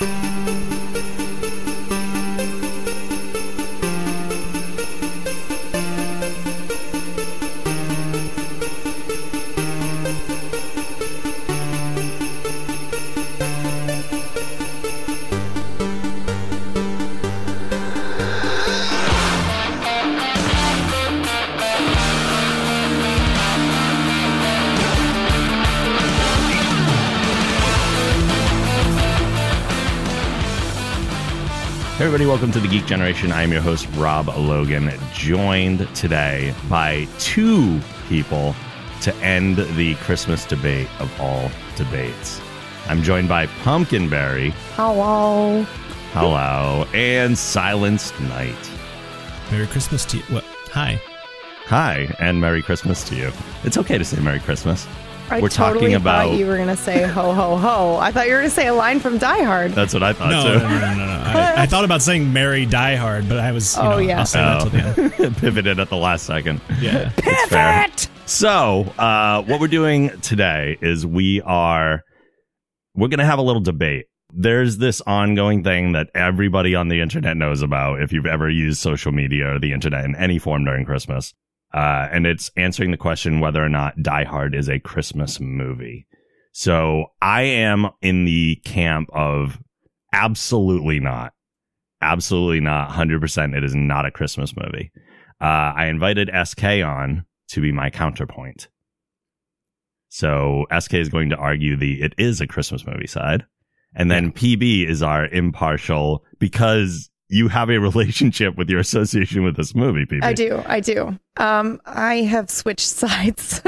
Hey everybody, welcome to the Geek Generation. I am your host, Rob Logan, joined today by two people to end the Christmas debate of all debates. I'm joined by Pumpkinberry, Hello. hello, and Silenced Knight. Merry Christmas to you. What? Hi. Hi, and Merry Christmas to you. It's okay to say Merry Christmas. I We're totally talking about- thought you were gonna say ho ho ho. I thought you were gonna say a line from Die Hard. That's what I thought No, too. no, no, no, no. no. I, I thought about saying Merry Die Hard, but I was. You Oh, know, yeah. I'll say that till the end. Pivoted at the last second. Yeah. It's fair. So, uh, what we're doing today is we are we're going to have a little debate. There's this ongoing thing that everybody on the internet knows about if you've ever used social media or the internet in any form during Christmas. Uh, and it's answering the question whether or not Die Hard is a Christmas movie. So I am in the camp of absolutely not. Absolutely not. 100% it is not a Christmas movie. Uh, I invited SK on to be my counterpoint. So SK is going to argue the it is a Christmas movie side. And then PB is our impartial because you have a relationship with your association with this movie, PB. I do, I do. Um, I have switched sides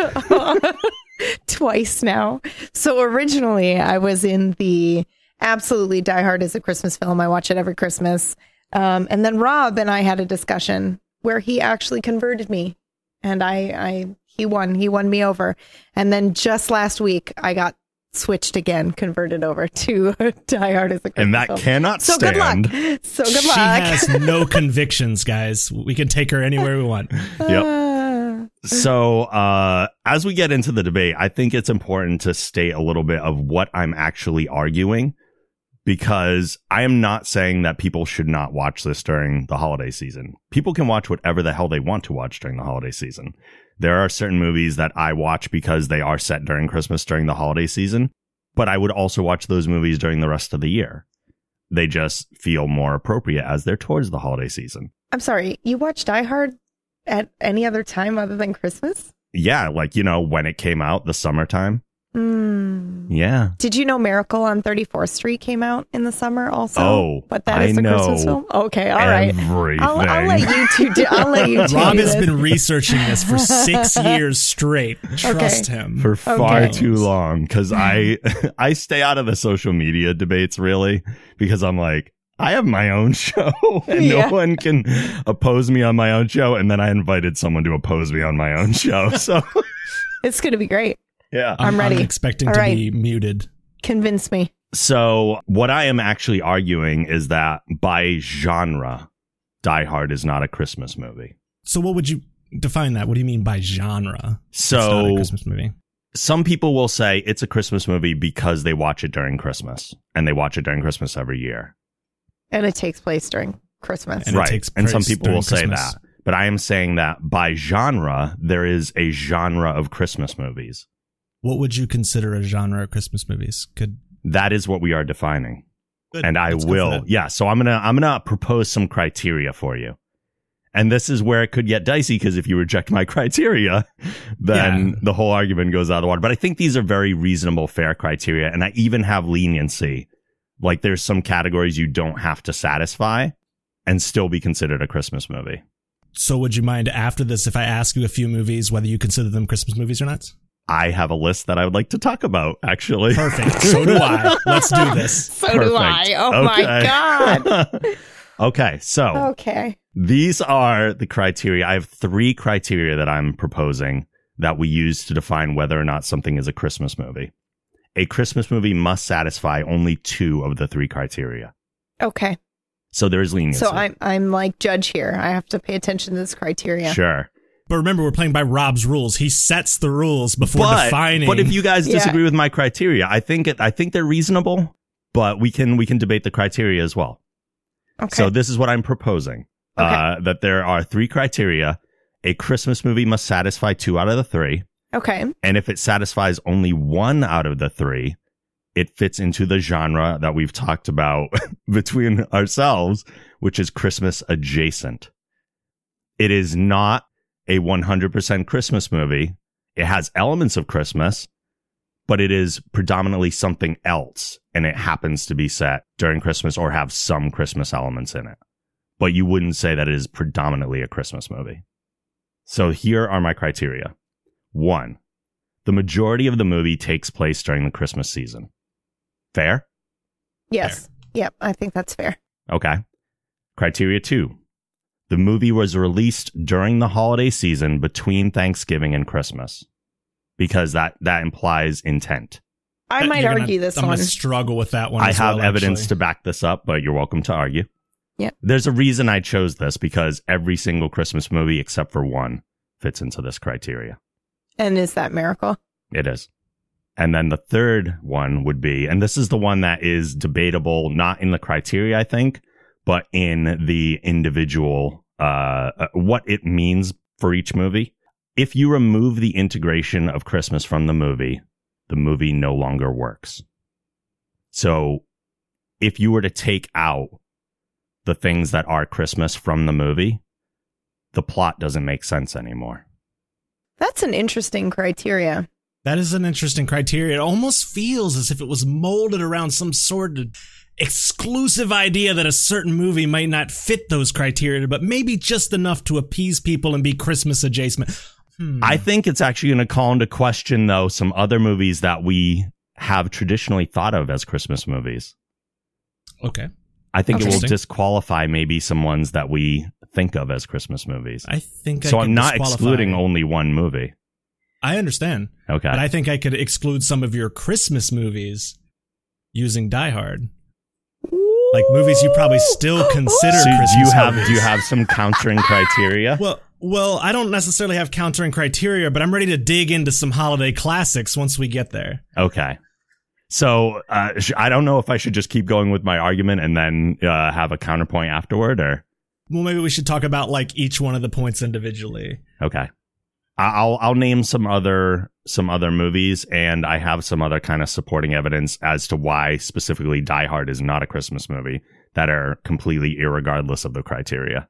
twice now. So originally, I was in the absolutely Die Hard is a Christmas film. I watch it every Christmas. Um, and then Rob and I had a discussion where he actually converted me, and I, I, he won. He won me over. And then just last week, I got switched again, converted over to Die Hard is a Christmas And that film. cannot So good luck. So good luck. she has no convictions, guys. We can take her anywhere we want. Yep. Ah. So, uh, as we get into the debate, I think it's important to state a little bit of what I'm actually arguing because I am not saying that people should not watch this during the holiday season. People can watch whatever the hell they want to watch during the holiday season. There are certain movies that I watch because they are set during Christmas during the holiday season, but I would also watch those movies during the rest of the year. They just feel more appropriate as they're towards the holiday season. I'm sorry, you watch Die Hard at any other time other than Christmas? Yeah, like, you know, when it came out, the summertime. Mm. Yeah. Did you know Miracle on 34th Street came out in the summer also? Oh, but that I is a Christmas know film. Okay, all right. Everything. I'll, I'll let you two. Do, I'll let you two. Rob do has this. been researching this for six years straight. Trust him. for far Okay. too long because I I stay out of the social media debates really because I'm like I have my own show and Yeah. no one can oppose me on my own show and then I invited someone to oppose me on my own show so It's going to be great. Yeah I'm ready. expecting All to right. be muted. Convince me. so what I am actually arguing is that by genre Die Hard is not a Christmas movie So, what would you define that? What do you mean by genre? It's not a so Christmas movie. some people will say it's a Christmas movie because they watch it during Christmas and they watch it during Christmas every year. And it takes place during Christmas. And it right. takes and some people during will say Christmas. that. But I am saying that by genre, there is a genre of Christmas movies. What would you consider a genre of Christmas movies? Could That is what we are defining. Good. And I Let's will. Yeah. So I'm going to, I'm going to propose some criteria for you. And this is where it could get dicey because if you reject my criteria, then Yeah. the whole argument goes out of the water. But I think these are very reasonable, fair criteria. And I even have leniency. Like there's some categories you don't have to satisfy and still be considered a Christmas movie. So, would you mind after this if I ask you a few movies whether you consider them Christmas movies or not? I have a list that I would like to talk about, actually. Perfect. So do I. Let's do this. So do I. Oh my god. god. okay, so Okay. these are the criteria. I have three criteria that I'm proposing that we use to define whether or not something is a Christmas movie. A Christmas movie must satisfy only two of the three criteria. Okay. So there is leniency. So I'm I'm like judge here. I have to pay attention to this criteria. Sure. But remember, we're playing by Rob's rules. He sets the rules before But, defining. but if you guys Yeah. disagree with my criteria, I think it, I think they're reasonable. but we can we can debate the criteria as well. Okay. So this is what I'm proposing. Okay. Uh, that there are three criteria. A Christmas movie must satisfy two out of the three. okay. And if it satisfies only one out of the three, it fits into the genre that we've talked about between ourselves, which is Christmas adjacent. It is not a 100% Christmas movie. It has elements of Christmas, but it is predominantly something else. And it happens to be set during Christmas or have some Christmas elements in it. But you wouldn't say that it is predominantly a Christmas movie. So here are my criteria. One, the majority of the movie takes place during the Christmas season. Fair? Yes. Yep. I think that's fair. Okay. Criteria two. The movie was released during the holiday season between Thanksgiving and Christmas because that, that implies intent. I might gonna- argue this I'm one. gonna struggle with that one. I as have well, evidence actually. to back this up, but you're welcome to argue. Yep. There's a reason I chose this because every single Christmas movie except for one fits into this criteria. And is that miracle? It is. And then the third one would be, and this is the one that is debatable, not in the criteria, I think, but in the individual, uh, uh, what it means for each movie. If you remove the integration of Christmas from the movie, the movie no longer works. So if you were to take out the things that are Christmas from the movie, the plot doesn't make sense anymore. That's an interesting criteria. That is an interesting criteria. It almost feels as if it was molded around some sort of exclusive idea that a certain movie might not fit those criteria, but maybe just enough to appease people and be Christmas adjacent. Hmm. I think it's actually going to call into question, though, some other movies that we have traditionally thought of as Christmas movies. okay. I think it will disqualify maybe some ones that we think of as Christmas movies. I think. so I I'm not excluding only one movie. I understand, Okay. but I think I could exclude some of your Christmas movies using Die Hard, like movies you probably still consider so Christmas do you have movies. do you have some countering criteria? Well, well, I don't necessarily have countering criteria, but I'm ready to dig into some holiday classics once we get there. Okay. So uh, sh- I don't know if I should just keep going with my argument and then uh, have a counterpoint afterward, or Well, maybe we should talk about like each one of the points individually. Okay. I'll I'll name some other some other movies and I have some other kind of supporting evidence as to why specifically Die Hard is not a Christmas movie that are completely irregardless of the criteria.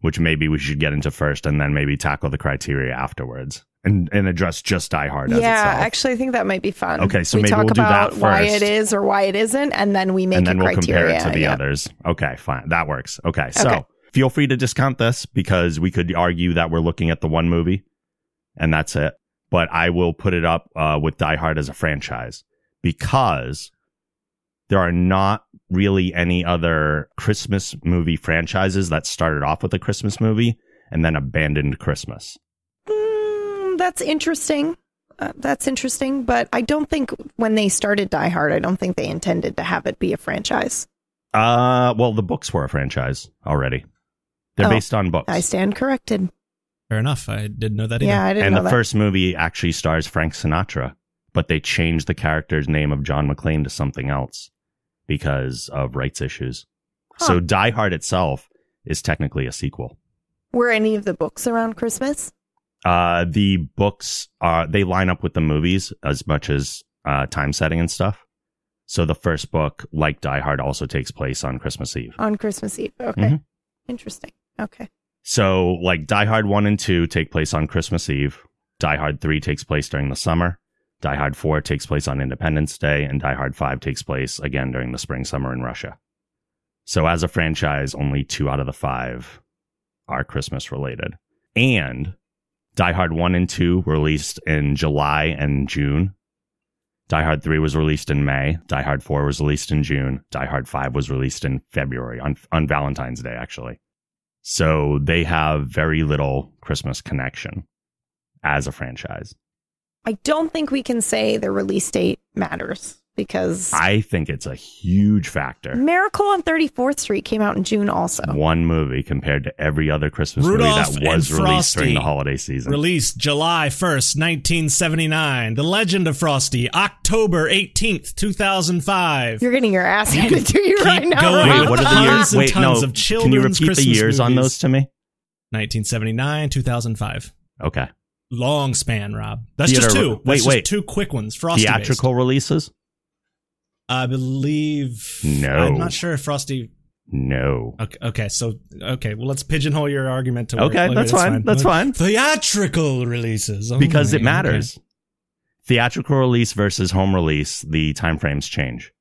Which maybe we should get into first and then maybe tackle the criteria afterwards and and address just Die Hard as yeah, itself. actually, I think that might be fun. Okay, so we maybe talk we'll do that about why it is or why it isn't, and then we make and then a we'll compare it to the yeah. others. Okay, fine. That works. Okay. So Okay. feel free to discount this because we could argue that we're looking at the one movie and that's it. But I will put it up uh, with Die Hard as a franchise because there are not really any other Christmas movie franchises that started off with a Christmas movie and then abandoned Christmas. Mm, that's interesting. Uh, that's interesting, but I don't think when they started Die Hard, I don't think they intended to have it be a franchise. Uh, well, the books were a franchise already. They're Oh, based on books. I stand corrected. Fair enough. I didn't know that either. Yeah, I didn't and know the that. first movie actually stars Frank Sinatra, but they changed the character's name of John McClane to something else because of rights issues. Huh. So Die Hard itself is technically a sequel. Were any of the books around Christmas? Uh, the books are they line up with the movies as much as uh, time setting and stuff. So the first book, like Die Hard, also takes place on Christmas Eve. On Christmas Eve. Okay. Mhm. Interesting. Okay. So, like Die Hard 1 and 2 take place on Christmas Eve. Die Hard 3 takes place during the summer. Die Hard 4 takes place on Independence Day. And Die Hard 5 takes place again during the spring, summer in Russia. So, as a franchise, only two out of the five are Christmas related. And Die Hard 1 and 2 were released in July and June. Die Hard 3 was released in May. Die Hard 4 was released in June. Die Hard 5 was released in February on, on Valentine's Day, actually. So they have very little Christmas connection as a franchise. I don't think we can say the release date matters. Because I think it's a huge factor. Miracle on 34th Street came out in June also. One movie compared to every other Christmas Rudolph movie that was and released during the holiday season. Released July 1st, 1979. The Legend of Frosty, October 18th, 2005. You're getting your ass handed to you keep right now. going. Rob. Wait, what are the years? and Wait, no. tons of Can you children's repeat the Christmas years on those to me? 1979, 2005. Okay. Long span, Rob. That's Theater- just two. wait, That's just wait. two quick ones. Frosty Theatrical releases? I believe. No. I'm not sure if Frosty. No. Okay, okay, so okay, well let's pigeonhole your argument to. where- Okay, okay, that's fine. That's fine. Theatrical releases Oh Because it my, matters. Theatrical release versus home release, the timeframes change.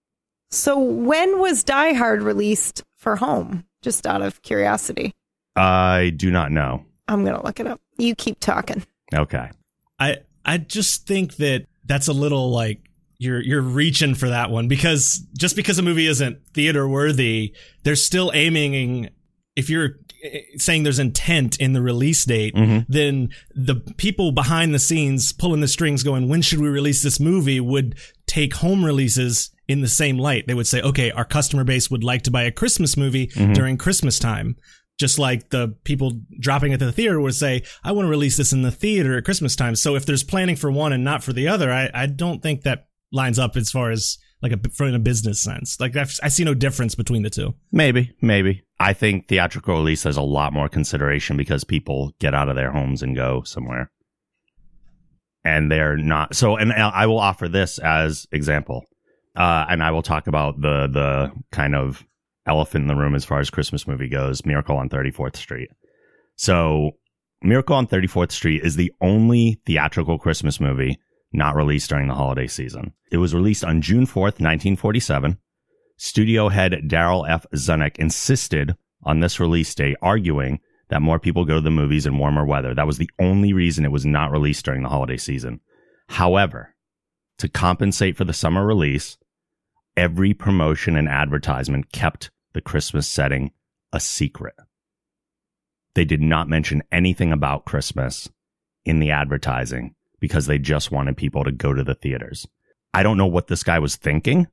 So when was Die Hard released for home? Just out of curiosity. I do not know. I'm going to look it up. You keep talking. Okay. I I just think that that's a little like you're you're reaching for that one because just because a movie isn't theater worthy, they're still aiming. If you're eh, saying there's intent in the release date, Mhm. then the people behind the scenes pulling the strings, going, "When should we release this movie?" would take home releases in the same light. They would say, "Okay, our customer base would like to buy a Christmas movie Mhm. during Christmas time." Just like the people dropping at the theater would say, I want to release this in the theater at Christmas time. So if there's planning for one and not for the other, I, I don't think that lines up as far as like a from a business sense. Like I've, I see no difference between the two. Maybe, maybe. I think theatrical release has a lot more consideration because people get out of their homes and go somewhere. And they're not so and I will offer this as example. Uh and I will talk about the the kind of elephant in the room as far as Christmas movie goes, Miracle on 34th Street. So, Miracle on 34th Street is the only theatrical Christmas movie not released during the holiday season. It was released on June 4th, 1947. Studio head Darryl F. Zanuck insisted on this release date, arguing that more people go to the movies in warmer weather. That was the only reason it was not released during the holiday season. However, to compensate for the summer release, every promotion and advertisement kept the Christmas setting a secret. They did not mention anything about Christmas in the advertising because they just wanted people to go to the theaters. I don't know what this guy was thinking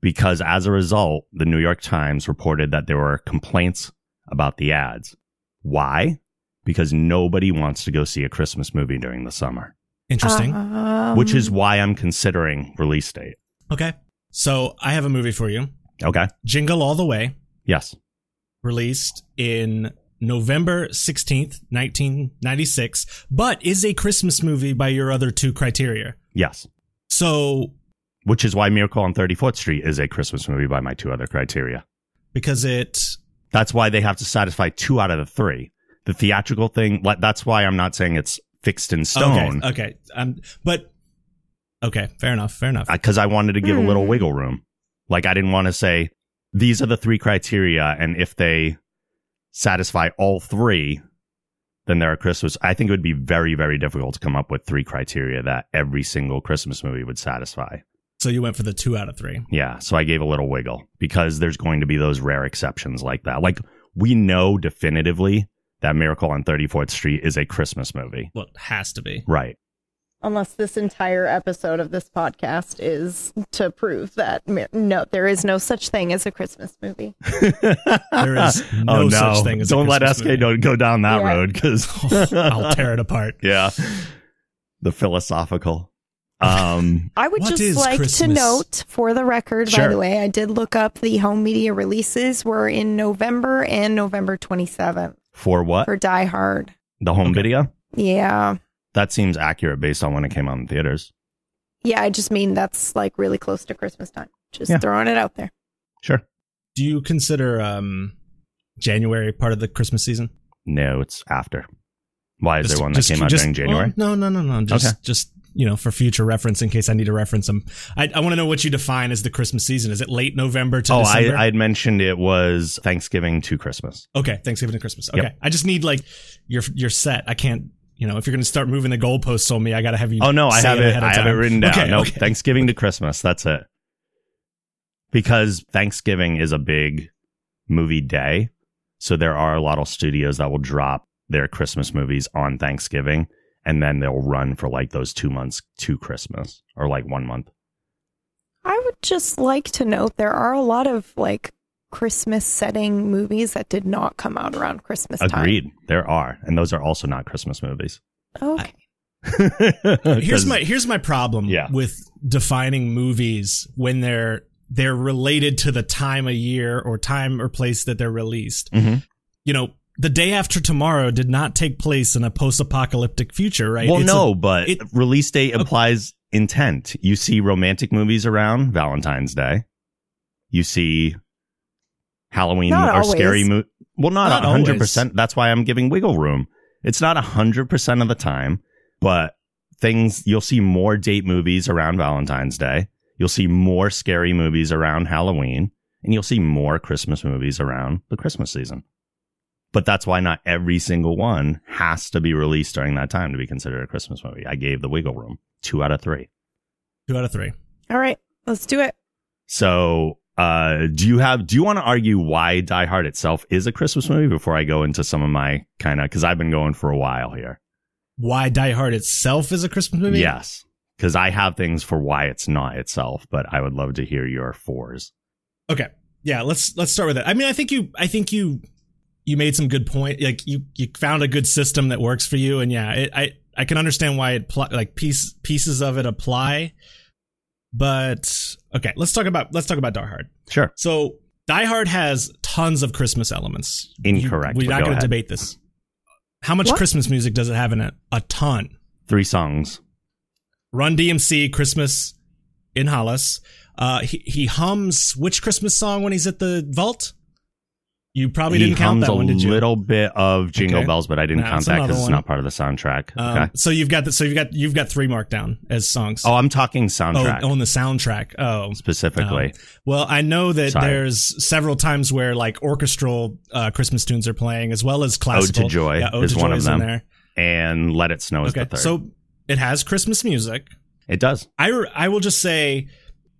because as a result, the New York Times reported that there were complaints about the ads. Why? Because nobody wants to go see a Christmas movie during the summer, Interesting. Um, which is why I'm considering release date. okay. So I have a movie for you. Okay. Jingle All the Way, Yes. released in November 16th, 1996, but is a Christmas movie by your other two criteria. Yes. So Which is why Miracle on 34th Street is a Christmas movie by my two other criteria. because it That's why they have to satisfy two out of the three. The theatrical thing, that's why I'm not saying it's fixed in stone Okay, okay. Um, but okay, fair enough. Fair enough. because I wanted to give a little Hmm. wiggle room. Like I didn't want to say these are the three criteria, and if they satisfy all three, then there are Christmas. I think it would be very, very difficult to come up with three criteria that every single Christmas movie would satisfy. so you went for the two out of three. Yeah, so I gave a little wiggle because there's going to be those rare exceptions like that. Like we know definitively that Miracle on 34th Street is a Christmas movie. Well, it has to be. Right. Unless this entire episode of this podcast is to prove that no, there is no such thing as a Christmas movie. There is no oh no! such thing as a Don't let Christmas SK movie. don't go down that Yeah. road because I'll tear it apart. yeah, the philosophical. Um, I would just is like to note, for the record, by the way, I did look up the home media releases were in November and November 27th for what for Die Hard. the home Okay. video? Yeah. That seems accurate based on when it came out in theaters. Yeah, I just mean that's like really close to Christmas time. Just Yeah. throwing it out there. Sure. Do you consider um, January part of the Christmas season? No, it's after. Why is Just- there one that just- came out just- during January? well, no, no, no, no. Just, Okay. just you know, for future reference, in case I need to reference them. I, I want to know what you define as the Christmas season. Is it late November to oh, I, December? I had mentioned it was Thanksgiving to Christmas. okay, Thanksgiving to Christmas. Yep. Okay, I just need like your your set. I can't. You know, if you're going to start moving the goalposts on me, I got to have you. Oh no, I have it. ahead I have it time. written down. Okay, no, okay. Thanksgiving to Christmas. That's it. Because Thanksgiving is a big movie day, so there are a lot of studios that will drop their Christmas movies on Thanksgiving, and then they'll run for like those two months to Christmas, or like one month. I would just like to note there are a lot of like Christmas setting movies that did not come out around Christmas time. Agreed. There are, and those are also not Christmas movies. Okay. Here's 'Cause- my here's my problem Yeah. with defining movies when they're they're related to the time of year or time or place that they're released. Mhm. You know, the day after tomorrow did not take place in a post-apocalyptic future, right? Well, It's a- no, but it- release date implies intent. You see romantic movies around Valentine's Day. You see Halloween Not or always. scary movie. Well, not Not a hundred percent. That's why I'm giving wiggle room. It's not a hundred percent of the time, but things you'll see more date movies around Valentine's Day. You'll see more scary movies around Halloween, and you'll see more Christmas movies around the Christmas season. But that's why not every single one has to be released during that time to be considered a Christmas movie. I gave the wiggle room two out of three. two out of three. All right, let's do it. So, uh, do you have, do you want to argue why Die Hard itself is a Christmas movie before I go into some of my kind of, cause I've been going for a while here. Why Die Hard itself is a Christmas movie? Yes. Cause I have things for why it's not itself, but I would love to hear your fours. Okay. Yeah, let's let's start with that. I mean, I think you I think you you made some good point. Like you you found a good system that works for you and yeah, it, I I can understand why it pl- like piece pieces of it apply. But okay, let's talk about let's talk about Die Hard. Sure. So, Die Hard has tons of Christmas elements. You- Incorrect, we're not going to debate this. How much What? Christmas music does it have in it? A ton. Three songs. Run DMC Christmas in Hollis. Uh, he, he hums which Christmas song when he's at the vault? You probably he didn't count that one, did you? A little bit of Jingle Okay. Bells, but I didn't Nah, count that because it's not part of the soundtrack. Um, okay. So you've got the, so you've got you've got three marked down as songs. Oh, I'm talking soundtrack. oh, on the soundtrack. Oh, specifically. well, I know that Sorry. there's several times where like orchestral uh, Christmas tunes are playing as well as classical. Ode to Joy yeah, Ode is to one Joy of them. there. and Let It Snow is Okay, the third. so it has Christmas music. it does. I I will just say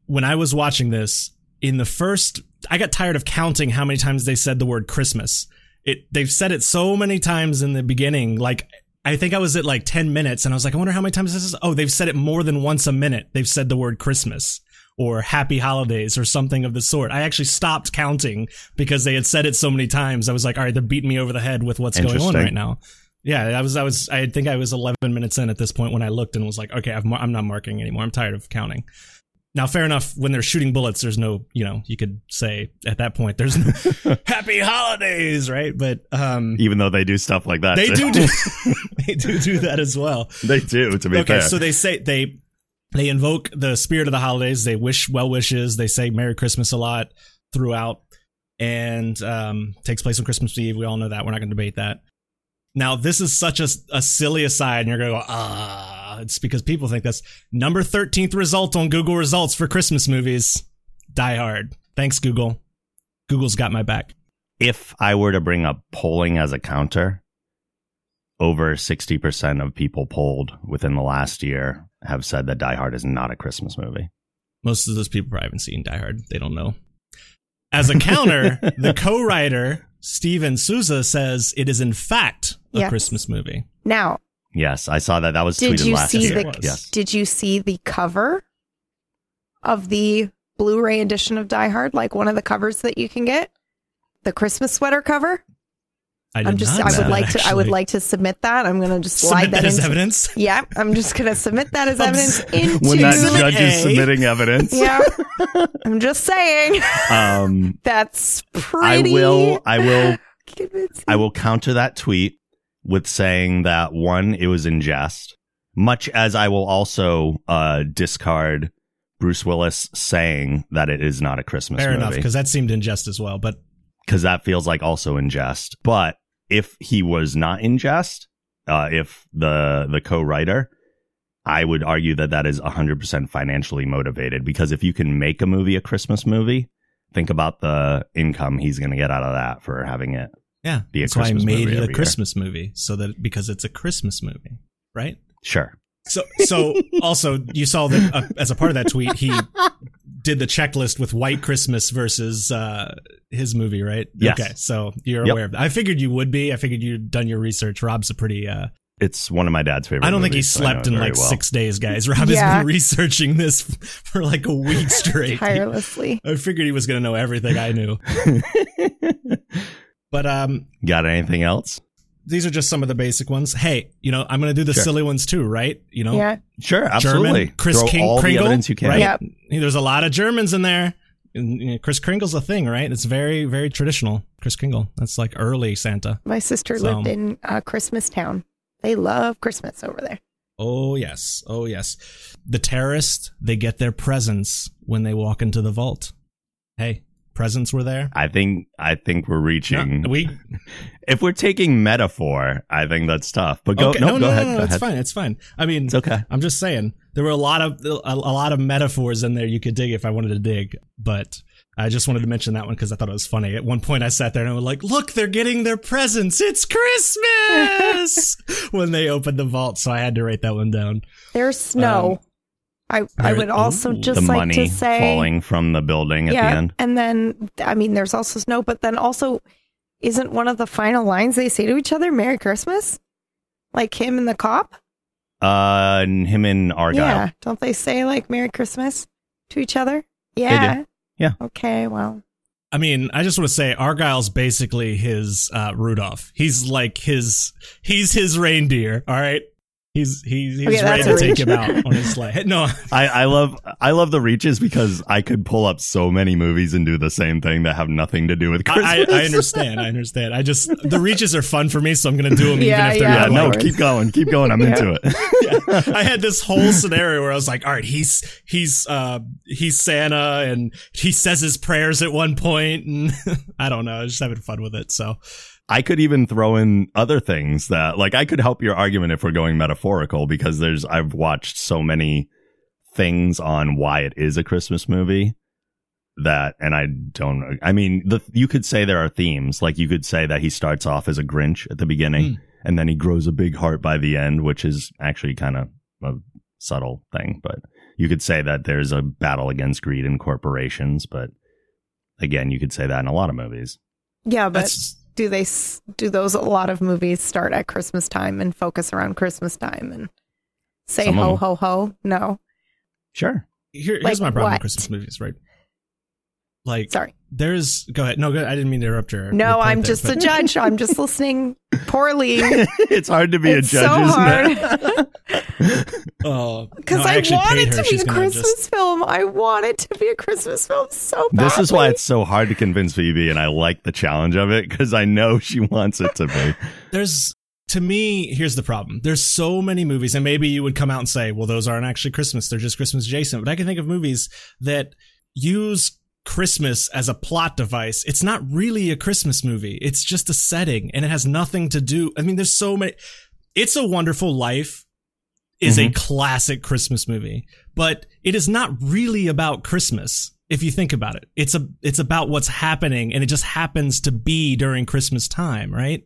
when I was watching this in the first I got tired of counting how many times they said the word Christmas. It they've said it so many times in the beginning like I think I was at like 10 minutes and I was like I wonder how many times this is oh they've said it more than once a minute. They've said the word Christmas or happy holidays or something of the sort. I actually stopped counting because they had said it so many times. I was like all right they're beating me over the head with what's going on right now. Yeah, I was I was I think I was 11 minutes in at this point when I looked and was like, okay, I've, mar- I'm not marking anymore. I'm tired of counting. Now, fair enough. When they're shooting bullets, there's no, you know, you could say at that point, there's no happy holidays, right? But um, Even though they do stuff like that. they too. do, do they do do that as well. they do, to be Okay, fair. so they say they they invoke the spirit of the holidays. They wish well wishes. They say Merry Christmas a lot throughout, and um, takes place on Christmas Eve. We all know that. We're not going to debate that. Now, this is such a, a silly aside, and you're going to go, ah. It's because people think that's number 13th result on Google results for Christmas movies. Die Hard. Thanks, Google. Google's got my back. if I were to bring up polling as a counter, over 60% of people polled within the last year have said that Die Hard is not a Christmas movie. Most of those people probably haven't seen Die Hard. They don't know. As a counter, the co-writer Steven Souza says it is in fact a Yes. Christmas movie. Now, Yes, I saw that. That was Did tweeted you last see year. the- yes. did you see the cover of the Blu-ray edition of Die Hard? Like one of the covers that you can get, the Christmas sweater cover. I did I'm just. not I would that, like to. I would like to submit that. I'm going to just slide submit that, as into- evidence. Yeah, I'm just going to submit that as evidence s- into. when that Exhibit judge is submitting evidence, yeah, I'm just saying. um, That's I will, I will. I will counter that tweet with saying that one, it was in jest, much as I will also uh, discard Bruce Willis saying that it is not a Christmas movie. Fair movie. enough, because that seemed in jest as well. But because that feels like also in jest. But if he was not in jest, uh, if the the co-writer, I would argue that that is 100% financially motivated because if you can make a movie a Christmas movie, think about the income he's going to get out of that for having it. Yeah, Be a that's Christmas why I made it a every year. Christmas movie, so that because it's a Christmas movie, right? Sure. So, so also you saw that uh, as a part of that tweet, he did the checklist with White Christmas versus uh, his movie, right? Yes. Okay, so you're Yep. aware of that. I figured you would be. I figured you'd done your research. Rob's a pretty uh, It's one of my dad's favorite. I don't think he movies, so slept in like well. six days, guys. Rob Yeah. has been researching this for like a week straight. tirelessly. I figured he was going to know everything I knew. But um, Got anything else? these are just some of the basic ones. Hey, you know, I'm going to do the Sure. silly ones too, right? You know, Yeah. Sure, absolutely. German, Chris Throw King, all Kringle, the evidence you can. right? Yep. There's a lot of Germans in there. And, you know, Chris Kringle's a thing, right? It's very, very traditional. Chris Kringle. That's like early Santa. My sister So- lived in uh, Christmas Town. They love Christmas over there. Oh yes, oh yes. The terrorists, they get their presents when they walk into the vault. Hey, presents were there. I think I think we're reaching. No, we if we're taking metaphor, I think that's tough. But go okay, no, no, go no, ahead. no, no, go it's ahead. fine. It's fine. I mean, It's okay. I'm just saying there were a lot of a, a lot of metaphors in there you could dig if I wanted to dig, but I just wanted to mention that one because I thought it was funny. At one point, I sat there and I was like, "Look, they're getting their presents! It's Christmas!" when they opened the vault, so I had to write that one down. There's snow. Um, I I would also ooh. just the like to say falling from the building at yeah, the end. and then I mean, there's also snow, but then also, isn't one of the final lines they say to each other "Merry Christmas"? Like him and the cop. Uh, and him and Argyle. Yeah, don't they say like "Merry Christmas" to each other? Yeah. Yeah. Okay. Well, I mean, I just want to say Argyle's basically his uh, Rudolph. He's like his he's his reindeer. All right. He's he's, he's Okay, ready to a take him out on his sleigh. No, I, I love I love the reaches because I could pull up so many movies and do the same thing that have nothing to do with Christmas. I, I, I understand. I understand. I just the reaches are fun for me, so I'm going to do them Yeah, even if they're yeah, yeah, not no, like- keep going, keep going. I'm Yeah. into it. I had this whole scenario where I was like, all right, he's he's uh he's Santa and he says his prayers at one point and I don't know, I was just having fun with it. So I could even throw in other things that, like, I could help your argument if we're going metaphorical because there's, I've watched so many things on why it is a Christmas movie that, and I don't, I mean, the, you could say there are themes. Like, you could say that he starts off as a Grinch at the beginning Mm. and then he grows a big heart by the end, which is actually kind of a subtle thing. But you could say that there's a battle against greed and corporations. But again, you could say that in a lot of movies. yeah, but that's do they do those a lot of movies start at Christmas time and focus around Christmas time and say Some ho ho ho? No, Sure. here, Like here's my problem what? with Christmas movies, right? Like sorry. there's go ahead. No, go ahead. I didn't mean to interrupt your. your No, point I'm there, just a judge. I'm just listening poorly it's hard to be It's a judge, so isn't hard. Oh, because no, I, actually want it her. to be She's a Christmas just- film. I want it to be a Christmas film so badly. this is why it's so hard to convince Phoebe, and I like the challenge of it because I know she wants it to be. there's to me here's the problem there's so many movies and maybe you would come out and say well those aren't actually christmas they're just christmas adjacent but i can think of movies that use christmas as a plot device it's not really a christmas movie. It's just a setting and it has nothing to do i mean there's so many it's a wonderful life is a mm-hmm. classic christmas movie but it is not really about christmas if you think about it. It's a it's about what's happening and it just happens to be during christmas time right?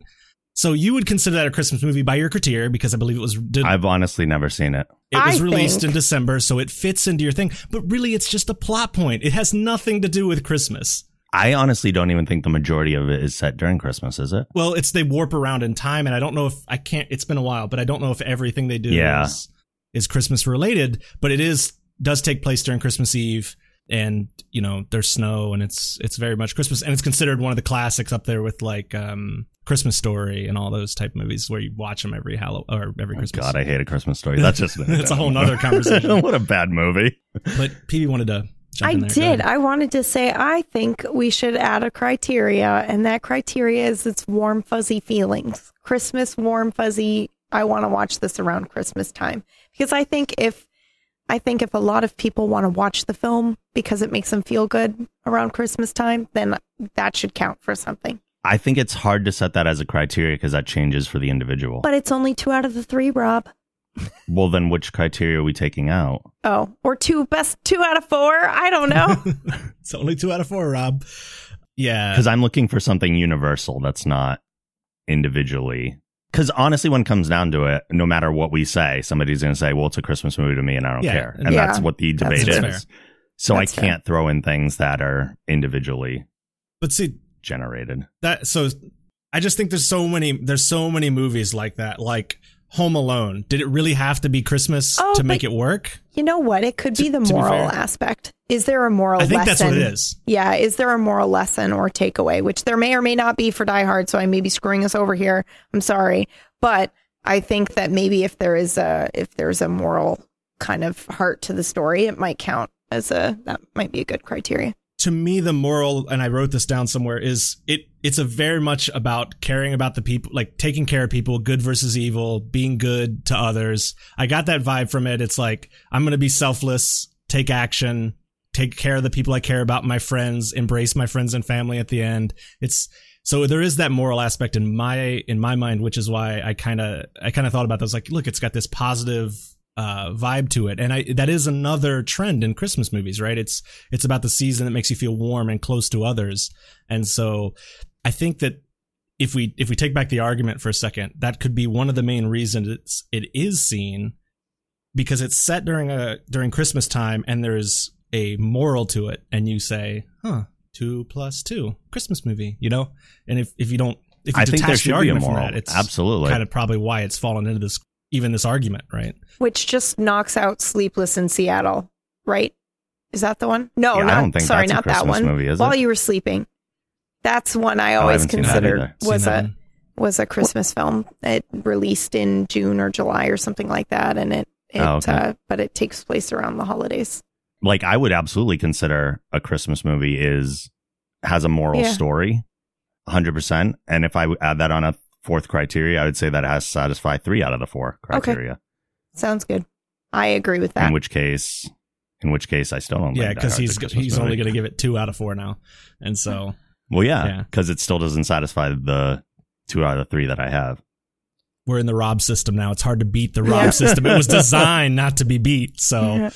So you would consider that a Christmas movie by your criteria because I believe it was did, I've honestly never seen it. It was I released think- in December, so it fits into your thing. But really, it's just a plot point. It has nothing to do with Christmas. I honestly don't even think the majority of it is set during Christmas, is it? Well, it's they warp around in time, and I don't know if I can't. It's been a while, but I don't know if everything they do Yeah. is, is Christmas related. But it is does take place during Christmas Eve, and you know there's snow, and it's it's very much Christmas, and it's considered one of the classics up there with like um Christmas Story and all those type movies where you watch them every Halloween or every Oh, Christmas. God, I hate a Christmas story. That's just It's a whole nother conversation. what a bad movie. But PB wanted to. Jump I in did. I wanted to say I think we should add a criteria, and that criteria is it's warm, fuzzy feelings. Christmas, warm, fuzzy. I want to watch this around Christmas time because I think if I think if a lot of people want to watch the film because it makes them feel good around Christmas time, then that should count for something. I think it's hard to set that as a criteria because that changes for the individual. But it's only two out of the three, Rob. well, then which criteria are we taking out? Oh, or two best two out of four. I don't know. It's only two out of four, Rob. Yeah. Because I'm looking for something universal that's not individually. Because honestly, when it comes down to it, no matter what we say, somebody's going to say, well, it's a Christmas movie to me and I don't Yeah. care. And Yeah. that's what the debate That's is. fair. So That's I can't throw in things that are individually But see, generated. that so I just think there's so many there's so many movies like that. Like Home Alone. Did it really have to be Christmas Oh, to make it work? You know what? It could be the to be moral aspect. Is there a moral I think lesson? that's what it is. Yeah, is there a moral lesson or takeaway, which there may or may not be for Die Hard? So I may be screwing us over here. I'm sorry, but I think that maybe if there is a if there's a moral kind of heart to the story, it might count as a that might be a good criteria. To me the moral and i wrote this down somewhere is it it's a very much about caring about the people like taking care of people good versus evil being good to others. I got that vibe from it. It's like i'm gonna be selfless take action take care of the people i care about my friends embrace my friends and family at the end. It's so there is that moral aspect in my in my mind which is why i kind of i kind of thought about this like look it's got this positive uh, vibe to it, and I that is another trend in Christmas movies, right? It's it's about the season that makes you feel warm and close to others, and so I think that if we if we take back the argument for a second, that could be one of the main reasons it's it is seen because it's set during a during Christmas time, and there's a moral to it, and you say, huh, two plus two, Christmas movie, you know, and if if you don't. If you I think detach there the should be a argument from moral. that, it's Absolutely. kind of probably why it's fallen into this even this argument, right? Which just knocks out Sleepless in Seattle, right? Is that the one? No, Yeah, I don't think sorry, that's a not that one. movie, is While it? you were sleeping, that's one I Oh, I always haven't considered was Seen a one? was a Christmas film. It released in June or July or something like that, and it it Oh, okay. uh, but it takes place around the holidays. like I would absolutely consider a Christmas movie is has a moral Yeah. story, hundred percent. And if I would add that on a fourth criteria, I would say that has to satisfy three out of the four criteria. Okay. Sounds good. I agree with that. In which case, in which case, I still don't. Yeah, because Hard's a he's Christmas he's only going to give it two out of four now, and so Well, yeah, Yeah. because it still doesn't satisfy the two out of the three that I have. we're in the Rob system now. It's hard to beat the Rob Yeah. system. It was designed not to be beat. So Yeah.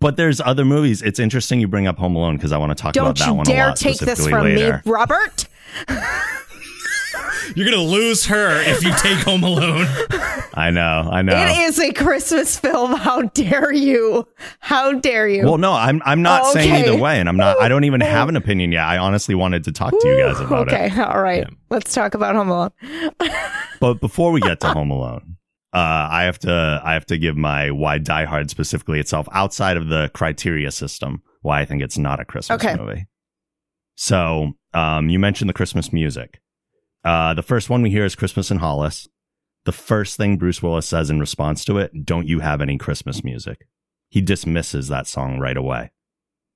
But there's other movies. It's interesting you bring up Home Alone because I want to talk Don't about that you one a lot. Don't you dare take this from later. me, Robert. you're going to lose her if you take Home Alone. I know, I know. It is a Christmas film. How dare you? How dare you? Well, no, I'm I'm not Oh, saying either way, and I'm not. I don't even have an opinion yet. I honestly wanted to talk to you guys about okay, it. Okay, all right. Yeah. Let's talk about Home Alone. But before we get to Home Alone, uh, I have to I have to give my why Die Hard specifically itself outside of the criteria system why I think it's not a Christmas Okay. movie. So, um, you mentioned the Christmas music. Uh, the first one we hear is Christmas in Hollis. The first thing Bruce Willis says in response to it, "Don't you have any Christmas music?" He dismisses that song right away.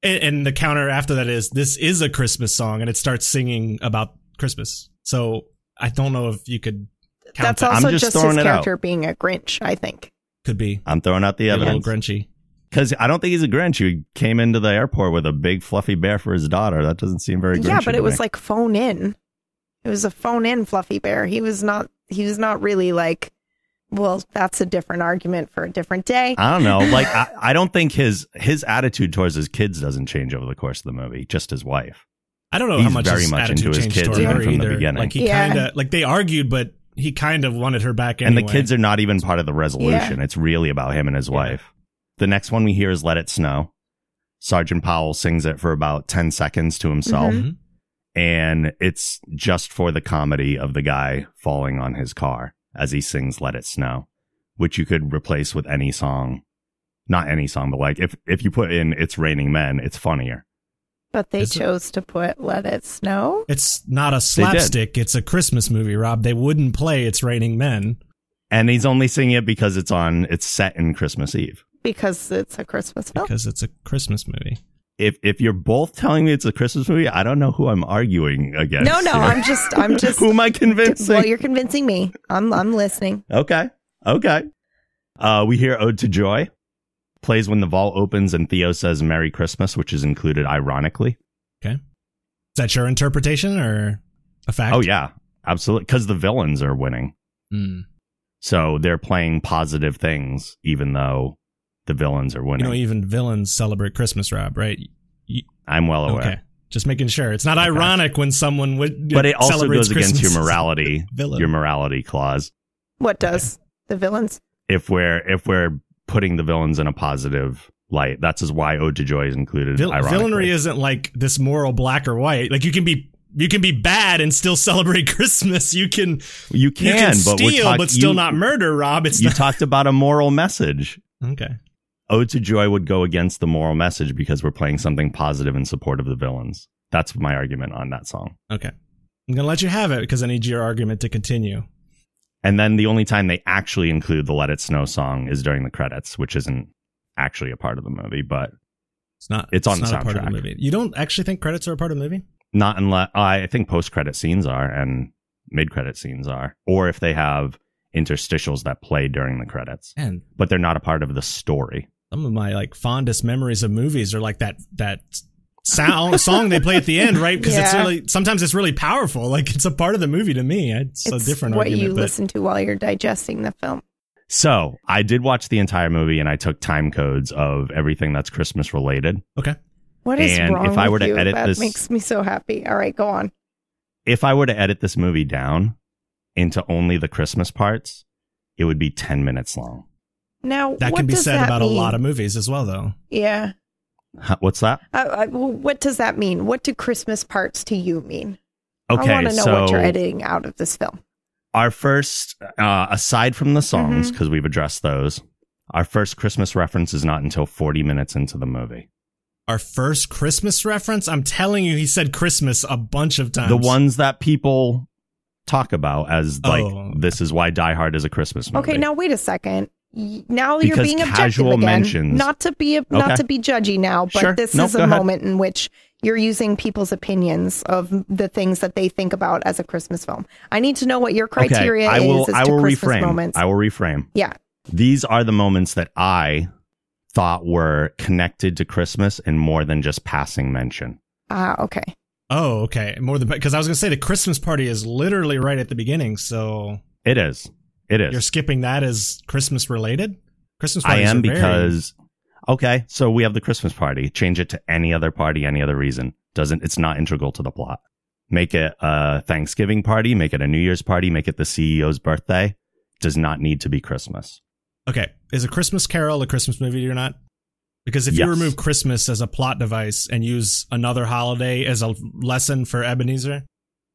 And, and the counter after that is this is a Christmas song, and it starts singing about Christmas. So I don't know if you could count That's that. also I'm just just, throwing his it out. character being a Grinch, I think. Could be I'm throwing out the a little evidence. grinchy. Because I don't think he's a Grinch. He came into the airport with a big fluffy bear for his daughter. That doesn't seem very Grinchy yeah, but to it was like phone in. It was a phone in fluffy bear. He was not he was not really like well, that's a different argument for a different day. I don't know. Like I, I don't think his his attitude towards his kids doesn't change over the course of the movie. Just his wife. I don't know He's how much very his much into his kids even her from the beginning. Like he Yeah. kind of like they argued, but he kind of wanted her back And the kids are not even part of the resolution. It's really about him and his Yeah. wife. The next one we hear is "Let It Snow." Sergeant Powell sings it for about ten seconds to himself, Mhm. And it's just for the comedy of the guy falling on his car as he sings "Let It Snow," which you could replace with any song. Not any song, but like if if you put in "It's Raining Men," it's funnier. But they Is it- chose to put Let It Snow. It's not a slapstick. It's a Christmas movie, Rob. They wouldn't play "It's Raining Men." And he's only singing it because it's on. It's set in Christmas Eve. Because it's a Christmas film. because it's a Christmas movie. If if you're both telling me it's a Christmas movie, I don't know who I'm arguing against. No, no, here. I'm just I'm just who am I convincing? well, you're convincing me. I'm I'm listening. okay, okay. Uh, we hear "Ode to Joy" plays when the vault opens and Theo says "Merry Christmas," which is included ironically. Okay. Is that your interpretation or a fact? Oh yeah, absolutely, because the villains are winning, Hmm. so they're playing positive things, even though the villains are You winning. know, even villains celebrate Christmas, Rob. Right? I'm well aware. Okay. Just making sure. It's not Okay. ironic when someone would. But it also celebrates goes against your morality, your morality clause. What does the villains? if we're if we're putting the villains in a positive light. That's is why Ode to Joy is included. Vil- villainy isn't like this moral black or white. Like you can be you can be bad and still celebrate Christmas. You can You can, you can but steal talk- but still you- not murder, Rob. It's You not talked about a moral message. okay. Ode to Joy would go against the moral message because we're playing something positive in support of the villains. That's my argument on that song. Okay, I'm gonna let you have it because I need your argument to continue. And then the only time they actually include the Let It Snow song is during the credits, which isn't actually a part of the movie, but It's not. It's on the not a part of the soundtrack. movie. You don't actually think credits are a part of the movie? not unless I think post credit scenes are and mid credit scenes are, or if they have interstitials that play during the credits, And but they're not a part of the story. Some of my like fondest memories of movies are like that that sound song they play at the end, right? Because it's really sometimes it's really powerful. Like it's a part of the movie to me. It's, it's a different what argument, you but listen to while you're digesting the film. So I did watch the entire movie and I took time codes of everything that's Christmas related. okay. What is And wrong if I with were to you? edit that this- makes me so happy. All right, go on. If I were to edit this movie down into only the Christmas parts, it would be 10 minutes long. Now That what can be does said that about a lot of movies as well, though. Yeah. Huh, What's that? I, I, well, what does that mean? What do Christmas parts to you mean? Okay, I want to know so what you're editing out of this film. our first, uh, aside from the songs, mm-hmm. because we've addressed those, our first Christmas reference is not until 40 minutes into the movie. Our first Christmas reference. I'm telling you, he said Christmas a bunch of times. The ones that people talk about as like, Oh. this is why Die Hard is a Christmas movie. Okay, now wait a second. Y- Now you're Because being objective again. mentions- Not to be not to be judgy now, but Sure. this Nope, is go a ahead. moment in which you're using people's opinions of the things that they think about as a Christmas film. I need to know what your criteria okay, I will, is as I to will Christmas reframe. moments. I will reframe. yeah. These are the moments that I thought were connected to Christmas and more than just passing mention. Ah, okay. Oh, okay. More than because I was gonna say the Christmas party is literally right at the beginning, so It is. It is. you're skipping that as Christmas related. Christmas party. I am because okay, so we have the Christmas party. Change it to any other party, any other reason. Doesn't it's not integral to the plot. Make it a Thanksgiving party, make it a New Year's party, make it the CEO's birthday. Does not need to be Christmas. okay. Is a Christmas Carol a Christmas movie or not? Because if you remove Christmas as a plot device and use another holiday as a lesson for Ebenezer,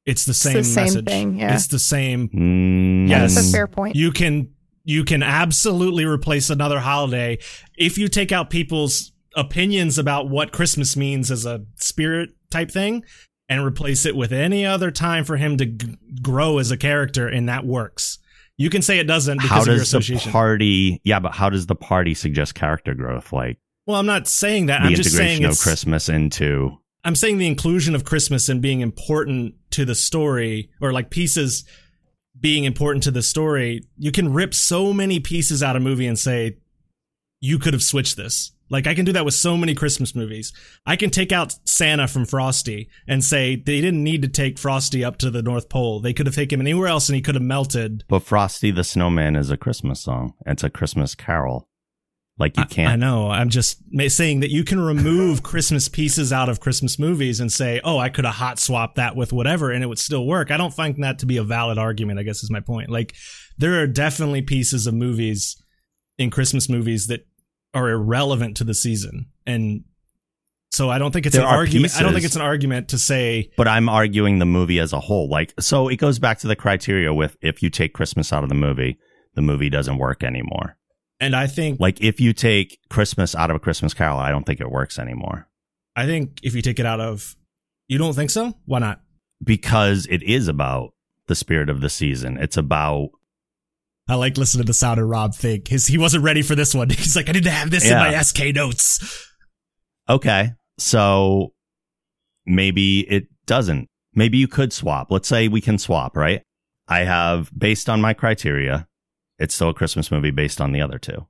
it's the same the same message. thing, yeah. It's the same Mm, Yes. That's a fair point. you can you can absolutely replace another holiday if you take out people's opinions about what Christmas means as a spirit type thing and replace it with any other time for him to g- grow as a character and that works. You can say it doesn't because How of your does the party? Yeah, but how does the party suggest character growth? Like well, I'm not saying that. the I'm just saying integration of it's, Christmas into I'm saying the inclusion of Christmas and being important to the story, or like pieces being important to the story. You can rip so many pieces out of a movie and say, you could have switched this. Like I can do that with so many Christmas movies. I can take out Santa from Frosty and say they didn't need to take Frosty up to the North Pole. They could have taken him anywhere else and he could have melted. But Frosty the Snowman is a Christmas song. It's a Christmas carol. Like you can't. I know. I'm just saying that you can remove Christmas pieces out of Christmas movies and say, "Oh, I could have hot swapped that with whatever, and it would still work." I don't find that to be a valid argument. I guess is my point. Like, there are definitely pieces of movies in Christmas movies that are irrelevant to the season, and so I don't think it's There an argument. I don't think it's an argument to say, But I'm arguing the movie as a whole. Like, so it goes back to the criteria with if you take Christmas out of the movie, the movie doesn't work anymore. And I think Like, if you take Christmas out of a Christmas Carol, I don't think it works anymore I think if you take it out of, you don't think so? Why not? because it is about the spirit of the season. It's about I like listening to the sound of Rob think. His, he wasn't ready for this one. He's like, I need to have this Yeah. in my SK notes. okay. So maybe it doesn't. Maybe you could swap. Let's say we can swap, right? I have based on my criteria, it's still a Christmas movie based on the other two.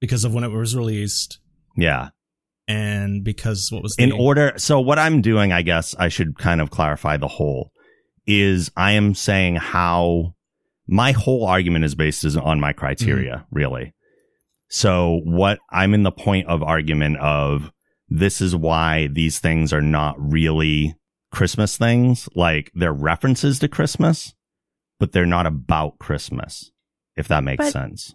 because of when it was released. Yeah. and because what was the in order so what i'm doing i guess i should kind of clarify the whole is i am saying how my whole argument is based on my criteria mm-hmm. really. So what i'm in the point of argument of this is why these things are not really christmas things. Like they're references to christmas but they're not about christmas if that makes But- sense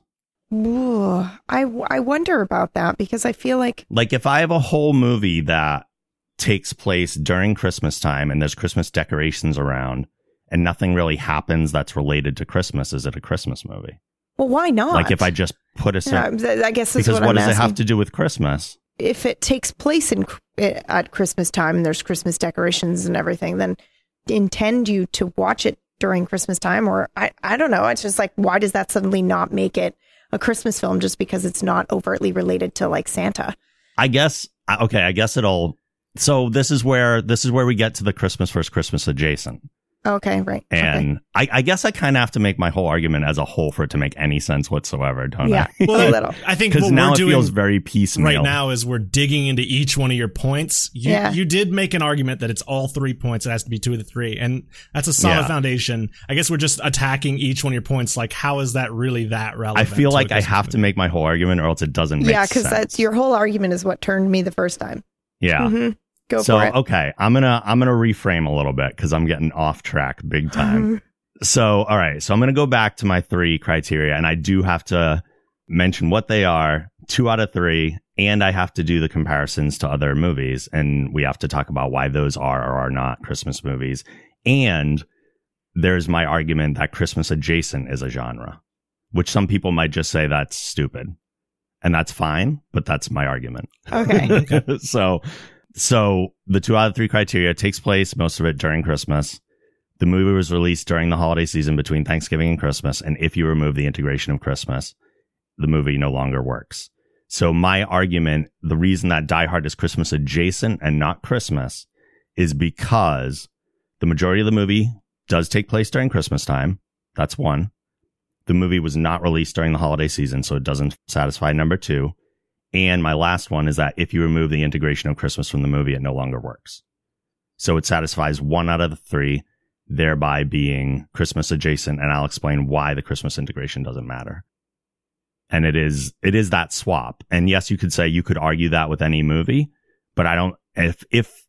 Ooh, I, I wonder about that because I feel like like if I have a whole movie that takes place during Christmas time and there's Christmas decorations around and nothing really happens that's related to Christmas, is it a Christmas movie? Well, why not? Like if I just put a Yeah, I guess because what, what, does it have to do with Christmas? if it takes place in eh, at Christmas time and there's Christmas decorations and everything, then intend you to watch it during Christmas time, or I I don't know. It's just like why does that suddenly not make it a Christmas film just because it's not overtly related to like Santa? I guess okay, I guess it'll so this is where this is where we get to the Christmas versus Christmas adjacent. Okay, right. okay. And I, I guess I kind of have to make my whole argument as a whole for it to make any sense whatsoever, don't yeah, I? a little. I think Because what now we're it doing feels very piecemeal. right now is we're digging into each one of your points. You, Yeah. you did make an argument that it's all three points. It has to be two of the three. And that's a solid Yeah. foundation. I guess we're just attacking each one of your points. Like, how is that really that relevant? I feel like I Christmas have to make my whole argument or else it doesn't make Yeah, sense. because that's your whole argument is what turned me the first time. Yeah. hmm Go so for it. okay, I'm gonna I'm gonna reframe a little bit because I'm getting off track big time. So, all right. So I'm going to go back to my three criteria and I do have to mention what they are two out of three. And I have to do the comparisons to other movies. And we have to talk about why those are or are not Christmas movies. And there's my argument that Christmas adjacent is a genre, which some people might just say that's stupid. And that's fine, but that's my argument. Okay. so, so the two out of three criteria takes place, most of it during Christmas. The movie was released during the holiday season between Thanksgiving and Christmas. And if you remove the integration of Christmas, the movie no longer works. So my argument, the reason that Die Hard is Christmas adjacent and not Christmas is because the majority of the movie does take place during Christmas time. That's one. The movie was not released during the holiday season, so it doesn't satisfy number two. And my last one is that if you remove the integration of Christmas from the movie, it no longer works. So it satisfies one out of the three, thereby being Christmas adjacent. And I'll explain why the Christmas integration doesn't matter. And it is, it is that swap. And yes, you could say you could argue that with any movie, but I don't, if, if,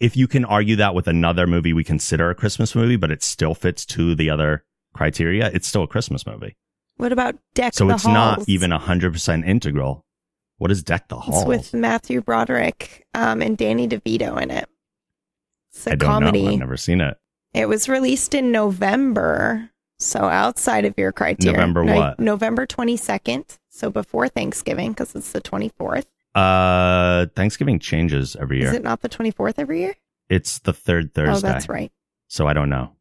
if you can argue that with another movie we consider a Christmas movie, but it still fits to the other criteria, it's still a Christmas movie. what about Deck So the it's not Halls? even 100% integral. What is Deck the Halls? It's with Matthew Broderick um, and Danny DeVito in it. It's a I don't comedy. know. I've never seen it. It was released in November, so outside of your criteria. November No- what? November twenty second, so before Thanksgiving, because it's the twenty fourth. Uh, Thanksgiving changes every year. Is it not the twenty fourth every year? it's the third Thursday. Oh, that's right. So I don't know.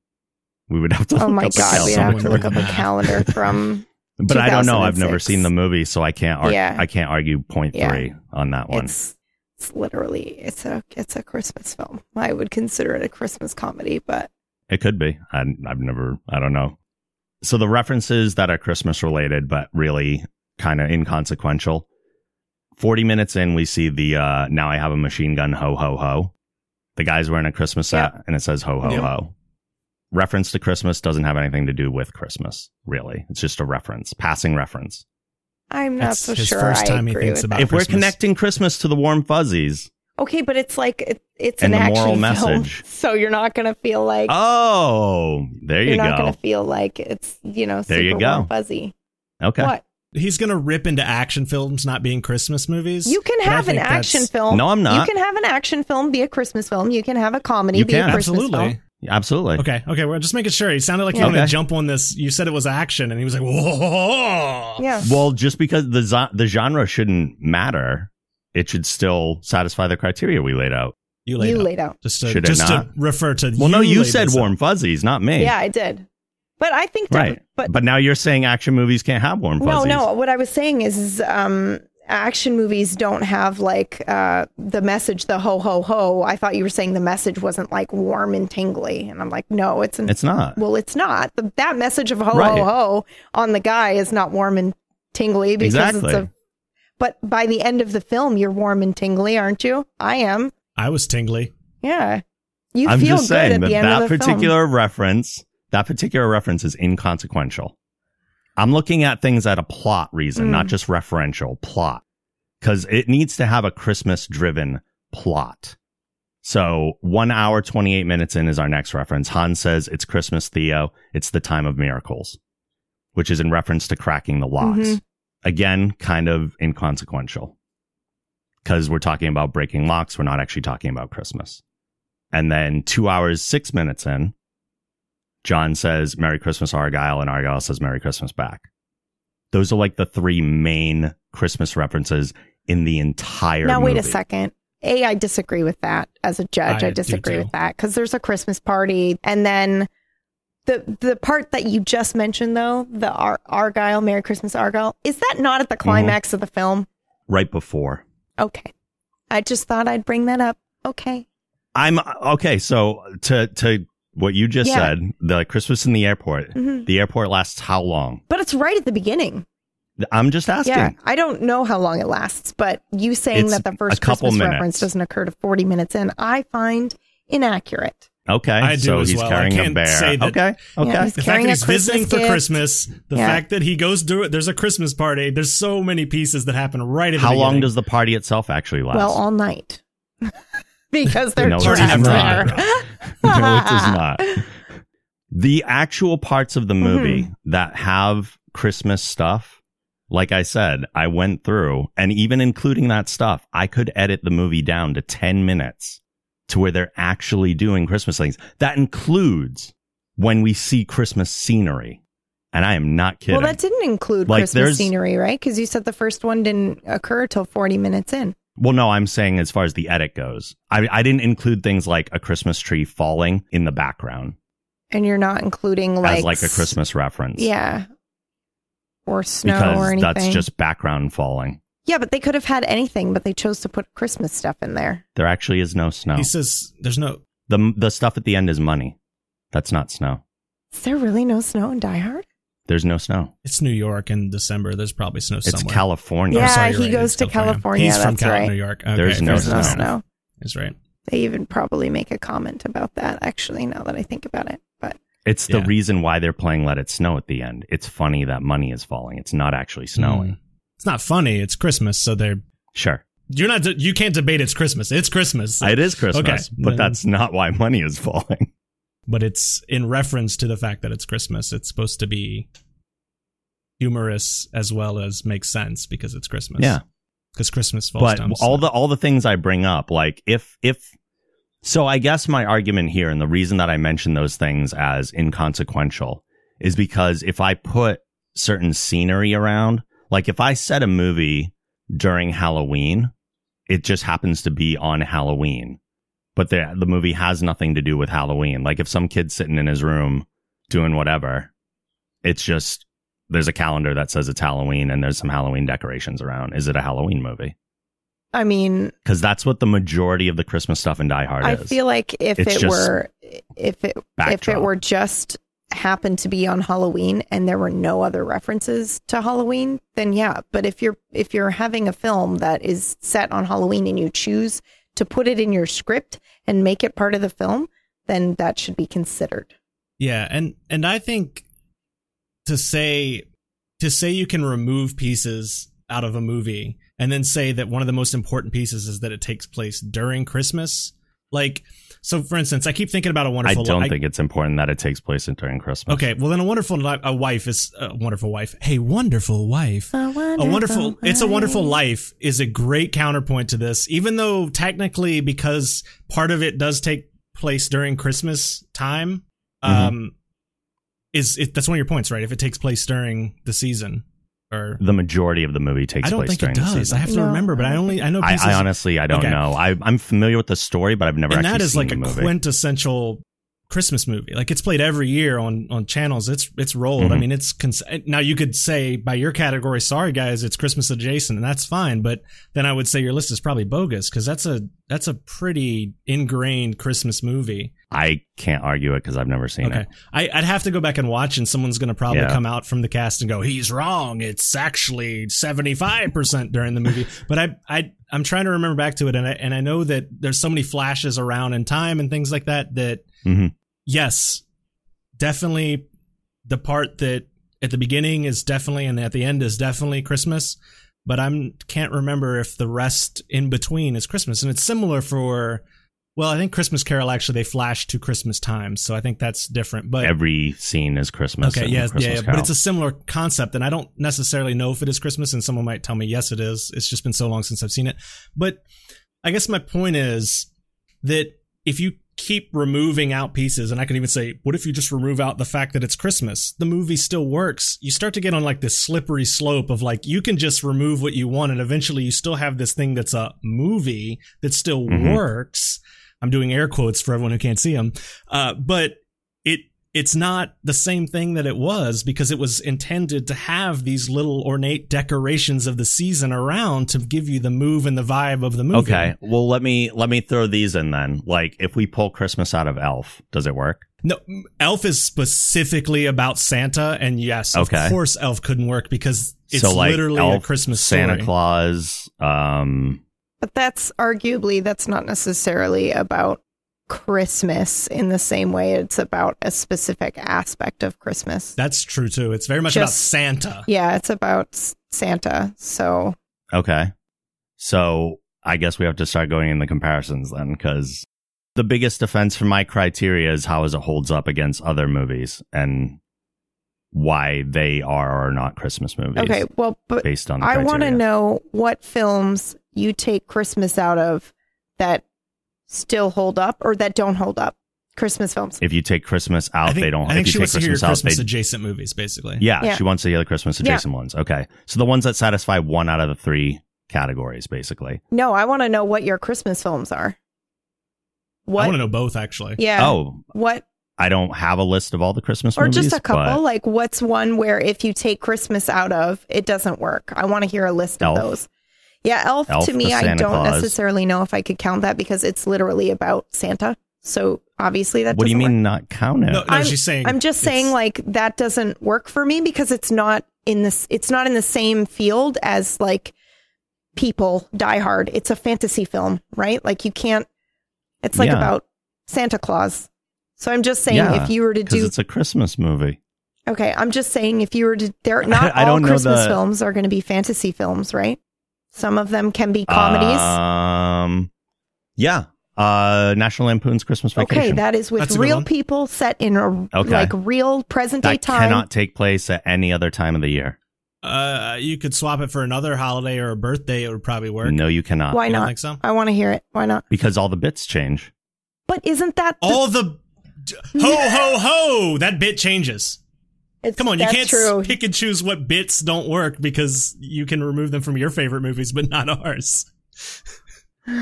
We would have to. Oh look my god, we have to look up a calendar from. But I don't know. I've never seen the movie, so I can't. Ar- Yeah. I can't argue point Yeah. three on that one. It's it's literally it's a it's a Christmas film. I would consider it a Christmas comedy, but It could be. I, I've never. I don't know. So the references that are Christmas related, but really kind of inconsequential. Forty minutes in, we see the uh, "Now I have a machine gun." Ho ho ho. The guy's wearing a Christmas hat, and it says "Ho ho Yep. ho." Reference to Christmas doesn't have anything to do with Christmas. Really, it's just a reference, passing reference. I'm not That's so his sure. first I time he agree thinks about that. if we're connecting Christmas to the warm fuzzies, Okay, but it's like it, it's an the action moral film, message. so you're not gonna feel like oh, there you go. you're not gonna feel like it's you know There you go. warm fuzzy. Okay. What He's going to rip into action films not being Christmas movies. you can have an think that's- action film. No, I'm not. You can have an action film be a Christmas film. You can have a comedy You be can. a Christmas Absolutely. film. Absolutely. Okay, okay, we're just making sure. He sounded like he Yeah. wanted to jump on this. You said it was action, and he was like, "Whoa!" Yeah. Well, just because the the genre shouldn't matter, it should still satisfy the criteria we laid out. You laid you out. laid out. just to, Should it not? to refer to. Well, no, you said this out. warm fuzzies, not me. Yeah, I did. But I think that, Right. but But now you're saying action movies can't have warm fuzzies. no, no. What I was saying is, is um, action movies don't have like uh, the message, the ho ho ho. I thought you were saying the message wasn't like warm and tingly, and I'm like, no, it's an It's not. Well, it's not. The, that message of ho Right. ho ho on the guy is not warm and tingly because Exactly. it's a. But by the end of the film, you're warm and tingly, aren't you? I am. I was tingly. Yeah. You I'm feel just good saying at that the end that of the particular reference, that particular reference is inconsequential. I'm looking at things at a plot reason, Mm. not just referential plot, because it needs to have a Christmas driven plot. So one hour, 28 minutes in is our next reference. Hans says, it's Christmas, Theo. It's the time of miracles, which is in reference to cracking the locks. Mhm. Again, kind of inconsequential. because we're talking about breaking locks. We're not actually talking about Christmas. And then two hours, six minutes in, John says, Merry Christmas, Argyle, and Argyle says, Merry Christmas back. Those are like the three main Christmas references in the entire Now, wait a second. A, I disagree with that as a judge. I I, disagree with that because there's a Christmas party, and then the the part that you just mentioned, though, the Ar- Argyle, Merry Christmas, Argyle, is that not Mm-hmm. at the climax of the film? Right before. Okay, I just thought I'd bring that up. Okay, I'm okay. So to, to what you just Yeah. said, the Christmas in the airport, Mhm. the airport lasts how long? but it's right at the beginning. I'm just asking. Yeah, I don't know how long it lasts, but you saying It's that the first couple Christmas minutes. reference doesn't occur to 40 minutes in, I find inaccurate. Okay. I do so as he's well. I carrying a can't bear. say that- okay. Okay. Yeah, he's The fact that he's visiting Christmas for. Christmas, the Yeah. fact that he goes to it, there's a Christmas party. There's so many pieces that happen right at the How long does the party itself actually last? Well, all night. because they're No, trapped there. not. no, it does not. The actual parts of the movie Mm-hmm. that have Christmas stuff, like I said, I went through and even including that stuff, I could edit the movie down to 10 minutes to where they're actually doing Christmas things. That includes when we see Christmas scenery. And I am not kidding. Well, that didn't include Like, Christmas scenery, right? Because you said the first one didn't occur till 40 minutes in. Well, no, I'm saying as far as the edit goes, I, I didn't include things like a Christmas tree falling in the background And you're not including like as like a s- Christmas reference. Yeah. Or snow because or anything. that's just background falling. Yeah, but they could have had anything, but they chose to put Christmas stuff in there. There actually is no snow. He says there's no the The stuff at the end is money. That's not snow. Is there really no snow in Die Hard? There's no snow. it's New York in December. There's probably snow It's somewhere. California. Oh, Yeah, sorry, he right. goes It's to California, He's from Cal- right. New York. Okay, There's no There's fair no snow. enough. snow. That's right. They even probably make a comment about that, actually, now that I think about it. But It's the Yeah. reason why they're playing Let It Snow at the end. It's funny that money is falling. It's not actually snowing. Mm. It's not funny. It's Christmas, so they're Sure. you're not you can't debate it's Christmas. It's Christmas. It is Christmas, Okay. but Then- that's not why money is falling. But it's in reference to the fact that it's Christmas. It's supposed to be humorous as well as make sense because it's Christmas. Yeah. because Christmas falls but down. all the all the things I bring up, like if if so, I guess my argument here and the reason that I mention those things as inconsequential is because if I put certain scenery around, like if I set a movie during Halloween, it just happens to be on Halloween, but the the movie has nothing to do with Halloween. Like if some kid's sitting in his room doing whatever, it's just there's a calendar that says it's Halloween and there's some Halloween decorations around. Is it a Halloween movie? I mean, because that's what the majority of the Christmas stuff in Die Hard I is. I feel like if It's it were if it if it were just happened to be on Halloween and there were no other references to Halloween, then yeah. But if you're if you're having a film that is set on Halloween and you choose to put it in your script and make it part of the film, then that should be considered. Yeah, and and I think to say to say you can remove pieces out of a movie and then say that one of the most important pieces is that it takes place during Christmas, like so. For instance, I keep thinking about a wonderful. I don't Li- think it's important that it takes place during Christmas. Okay, well then a wonderful Li- a wife is a wonderful wife. Hey, wonderful wife. A a wonderful it's a wonderful life is a great counterpoint to this even though technically because part of it does take place during christmas time Mm-hmm. um is it that's one of your points right if it takes place during the season or The majority of the movie takes i don't place think during it the does season. i have to No, remember but I i don't only i know I, pieces I honestly, I don't Okay. know. I, I'm familiar with the story, but I've never and actually that is seen like the a movie. quintessential Christmas movie. Like it's played every year on on channels. It's it's rolled. I Mhm. mean, it's cons- now you could say by your category, sorry guys, it's Christmas adjacent, and that's fine. But then I would say your list is probably bogus because that's a that's a pretty ingrained Christmas movie. I can't argue it because I've never seen Okay, it. I, I'd have to go back and watch, and someone's going to probably Yeah. come out from the cast and go, "He's wrong. It's actually seventy five percent during the movie." But I, I, I'm trying to remember back to it, and I, and I know that there's so many flashes around in time and things like that. That Mhm. yes, definitely the part that at the beginning is definitely, and at the end is definitely Christmas. But I'm can't remember if the rest in between is Christmas, and it's similar for Well, I think Christmas Carol actually they flash to Christmas time, so I think that's different. But Every scene is Christmas. okay, yeah, Christmas yeah, yeah, but it's a similar concept, and I don't necessarily know if it is Christmas. And someone might tell me yes, it is. It's just been so long since I've seen it. But I guess my point is that if you keep removing out pieces, and I can even say, what if you just remove out the fact that it's Christmas? The movie still works. You start to get on like this slippery slope of like you can just remove what you want, and eventually you still have this thing that's a movie that still Mhm. works. I'm doing air quotes for everyone who can't see them, uh, but it's not the same thing that it was because it was intended to have these little ornate decorations of the season around to give you the move and the vibe of the movie. Okay. Well, let me let me throw these in then. Like, if we pull Christmas out of Elf, does it work? No, Elf is specifically about Santa, and yes, of course, Elf couldn't work because it's so, like, literally Elf, a Christmas story. Santa story. Claus. Um, But that's arguably that's not necessarily about Christmas in the same way it's about a specific aspect of Christmas. That's true too. It's very much about Santa. yeah, it's about Santa. So okay. So I guess we have to start going in the comparisons then, because the biggest defense for my criteria is how it holds up against other movies and why they are or are not Christmas movies. okay, well, but Based on the I want to know what films you take Christmas out of that still hold up or that don't hold up. Christmas films. If you take Christmas out, think, they don't. I think if she you wants take to hear Christmas out, Christmas they adjacent movies, basically. Yeah, Yeah. she wants to hear the Christmas Yeah. adjacent ones. Okay. So the ones that satisfy one out of the three categories, basically. No, I want to know what your Christmas films are. What? I want to know both actually. Yeah. Oh, What? I don't have a list of all the Christmas Or movies. just a couple. but Like, what's one where if you take Christmas out of, it doesn't work? I want to hear a list Elf. of those. Yeah, Elf, Elf, to me, I Santa don't Claus. necessarily know if I could count that because it's literally about Santa. So obviously that What do you mean work. not count it? No, no, I'm- she's saying. I'm just saying like that doesn't work for me because it's not in this it's not in the same field as like people die hard. It's a fantasy film, right? Like you can't it's like Yeah. about Santa Claus. So I'm just saying Yeah, if you were to do it's a Christmas movie. Okay, I'm just saying if you were to there not I all don't know Christmas the- films are going to be fantasy films, right? Some of them can be comedies. Um, yeah. Uh, National Lampoon's Christmas Vacation. okay, that is with That's a good real one. people set in a Okay. like real present day time. that time. cannot take place at any other time of the year. Uh, you could swap it for another holiday or a birthday. It would probably work. No, you cannot. Why You don't not? think so? I want to hear it. Why not? Because all the bits change. But isn't that the, All the ho ho ho! That bit changes. It's, Come on, you can't true. pick and choose what bits don't work because you can remove them from your favorite movies, but not ours. You-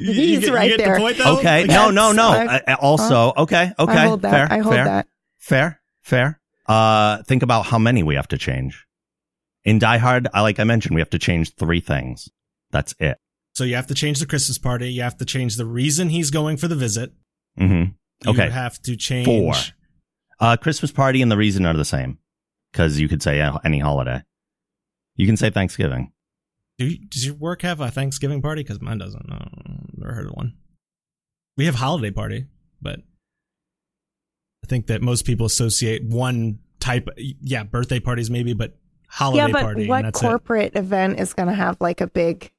you He's get- you right get the there. point, though? Okay. Like, no, no, no. I- Uh, also, okay, okay. I hold that. Fair, I hold fair, that. Fair, fair. Uh, think about how many we have to change. In Die Hard, I like I mentioned, we have to change three things. That's it. So you have to change the Christmas party. You have to change the reason he's going for the visit. hmm You have to change Four. Uh, Christmas party and the reason are the same. Because you could say uh, any holiday. You can say Thanksgiving. Do you, does your work have a Thanksgiving party? Because mine doesn't. No, never heard of one. We have holiday party, but I think that most people associate one type. Yeah, birthday parties maybe, but holiday Yeah, but party. and what that's it. corporate event is going to have like a big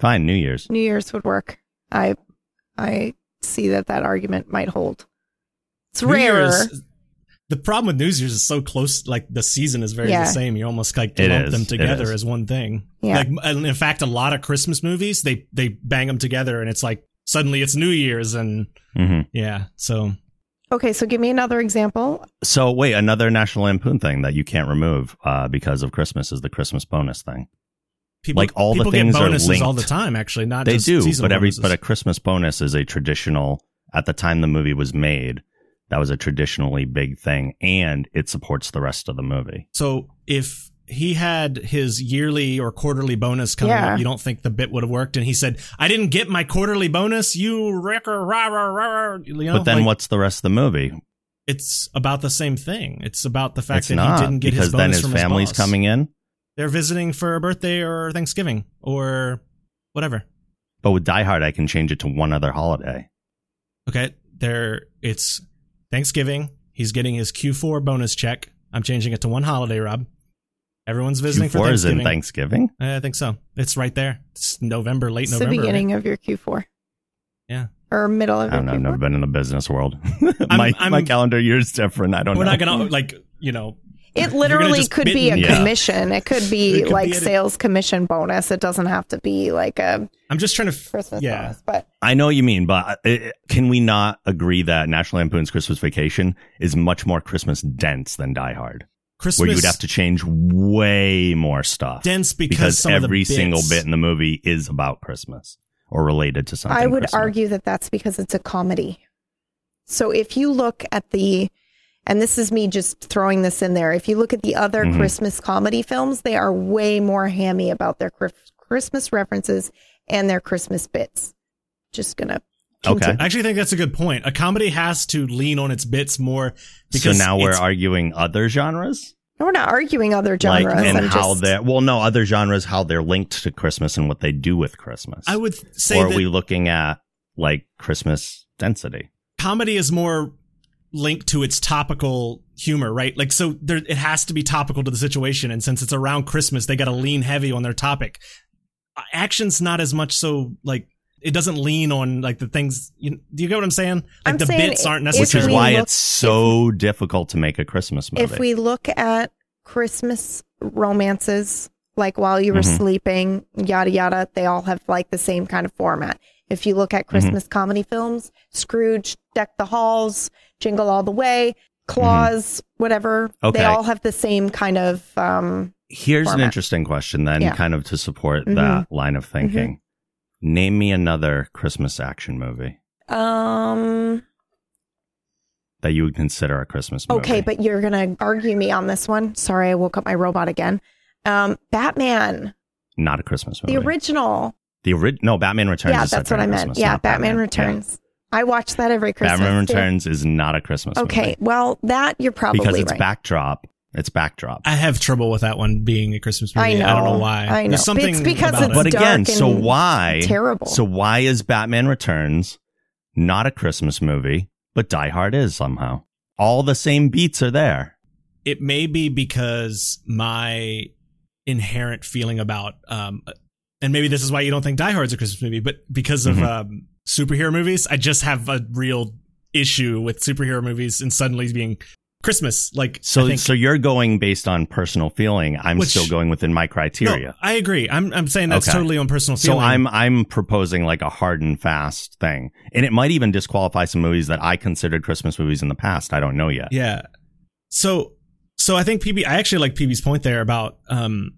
Fine, New Year's. New Year's would work? I I see that that argument might hold. It's New rarer. Year's- the problem with New Year's is so close. Like the season is very Yeah. the same. You almost like It lump is, them together as one thing. Yeah. Like, and in fact, a lot of Christmas movies they they bang them together, and it's like suddenly it's New Year's, and hmm yeah. So Okay, so give me another example. So wait, another National Lampoon thing that you can't remove uh, because of Christmas is the Christmas bonus thing. people Like, all the people things get are bonuses all the time. Actually, not they just do, seasonal but every bonuses. but a Christmas bonus is a traditional. At the time the movie was made, that was a traditionally big thing, and it supports the rest of the movie. So if he had his yearly or quarterly bonus coming Yeah. up, you don't think the bit would have worked? And he said, "I didn't get my quarterly bonus. You wrecker, rah, rah, rah, rah." You know, but then like, what's the rest of the movie? It's about the same thing. It's about the fact It's that not he didn't get because his bonus then his from family's his boss. coming in. They're visiting for a birthday or Thanksgiving or whatever. But with Die Hard, I can change it to one other holiday. Okay, there. It's Thanksgiving. He's getting his Q4 bonus check. I'm changing it to one holiday, Rob. Everyone's visiting for Q4 is Thanksgiving. in Thanksgiving. I think so. It's right there. It's November, late It's November. the right? beginning of your Q4. Yeah. or middle of I don't know. your I've never been in the business world. my I'm- my calendar year is different. I don't know. We're not gonna like you know. It literally could be a me. Yeah. commission. It could be It could like be any- sales commission bonus. It doesn't have to be like a I'm just trying to. f- Christmas Yeah. bonus. But I know what you mean, but uh, can we not agree that National Lampoon's Christmas Vacation is much more Christmas dense than Die Hard, Christmas where you would have to change way more stuff dense because, because some of the every bits- single bit in the movie is about Christmas or related to something. I would Christmas. argue that that's because it's a comedy. So if you look at the, and this is me just throwing this in there, if you look at the other Mhm. Christmas comedy films, they are way more hammy about their Chris- Christmas references and their Christmas bits. Just gonna. Okay. I actually think that's a good point. A comedy has to lean on its bits more So because now we're arguing other genres, No, We're not arguing other genres. like and I'm how just, they're well, no other genres how they're linked to Christmas and what they do with Christmas. I would say or are that we looking at like Christmas density? comedy is more linked to its topical humor, right? Like, so there, it has to be topical to the situation. And since it's around Christmas, they got to lean heavy on their topic. Action's not as much so like, it doesn't lean on like the things. You, do you get what I'm saying? Like I'm the saying bits aren't if Which is why look- it's so difficult to make a Christmas movie. if we look at Christmas romances, like while you were Mhm. sleeping, yada yada, they all have like the same kind of format. If you look at Christmas comedy films, Scrooge, Deck the Halls, Jingle All the Way, Claus, whatever, Okay. they all have the same kind of. Um, Here's an interesting question, then, Yeah. kind of to support Mhm. that line of thinking. Name me another Christmas action movie um. that you would consider a Christmas movie. Okay, but you're gonna argue me on this one. Sorry, I woke up my robot again. Um, Batman, not a Christmas movie. the original. The original, no, Batman Returns. yeah, is that's what I meant. Christmas, Yeah, not Batman, Yeah. Returns. I watch that every Christmas. Batman too. Returns is not a Christmas movie. Okay, movie well, that you're probably because it's right. backdrop. It's backdrop. I have trouble with that one being a Christmas movie. I know. I don't know why. I know. There's something It's because about it's it. but again, dark so why? terrible. So why is Batman Returns not a Christmas movie, but Die Hard is somehow? All the same beats are there. it may be because my inherent feeling about um and maybe this is why you don't think Die Hard's a Christmas movie, but because of Mhm. um superhero movies, I just have a real issue with superhero movies and suddenly being Christmas. Like So, think, so you're going based on personal feeling. I'm Which- still going within my no, criteria. I agree. I'm I'm saying that's Okay. totally on personal So feeling. I'm I'm proposing like a hard and fast thing, and it might even disqualify some movies that I considered Christmas movies in the past. I don't know yet. Yeah. So so I think PB I actually like PB's point there about um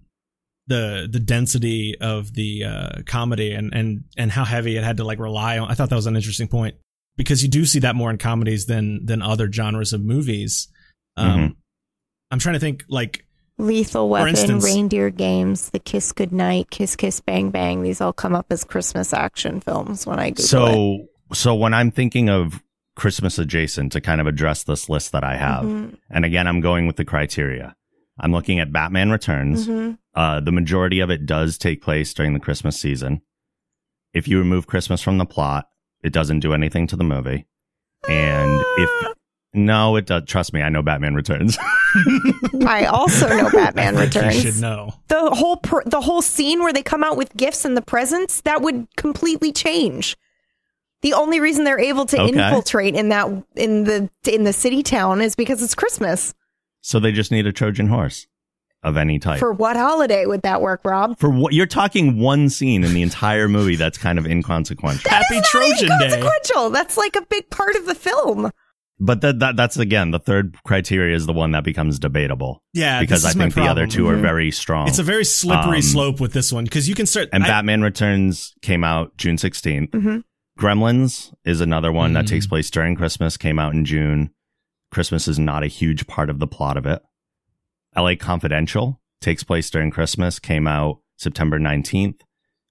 the the density of the uh comedy and and and how heavy it had to like rely on I thought that was an interesting point because you do see that more in comedies than than other genres of movies. Um Mhm. I'm trying to think like Lethal Weapon, instance- Reindeer Games, The Kiss Goodnight, Kiss Kiss Bang Bang. These all come up as Christmas action films when I Google it. So so when I'm thinking of Christmas adjacent to kind of address this list that I have, Mhm, and again I'm going with the criteria. I'm looking at Batman Returns. mhm. Uh, the majority of it does take place during the Christmas season. If you remove Christmas from the plot, it doesn't do anything to the movie. And if no, it does. Trust me, I know Batman Returns. I also know Batman Returns. You should know. the whole pr- the whole scene where they come out with gifts and the presents that would completely change. The only reason they're able to Okay. infiltrate in that in the in the city town is because it's Christmas. So they just need a Trojan horse of any type. For what holiday would that work, Rob? For what you're talking one scene in the entire movie that's kind of inconsequential. Happy It's not Trojan Day. inconsequential. That's like a big part of the film. But that, that that's again the third criteria is the one that becomes debatable Yeah, because this I is my think the other two are Mhm. very strong. It's a very slippery Um, slope with this one because you can start and I- Batman Returns came out June 16th. Mhm. Gremlins is another one that Mm. takes place during Christmas, came out in June. Christmas is not a huge part of the plot of it. LA Confidential takes place during Christmas, came out September 19th.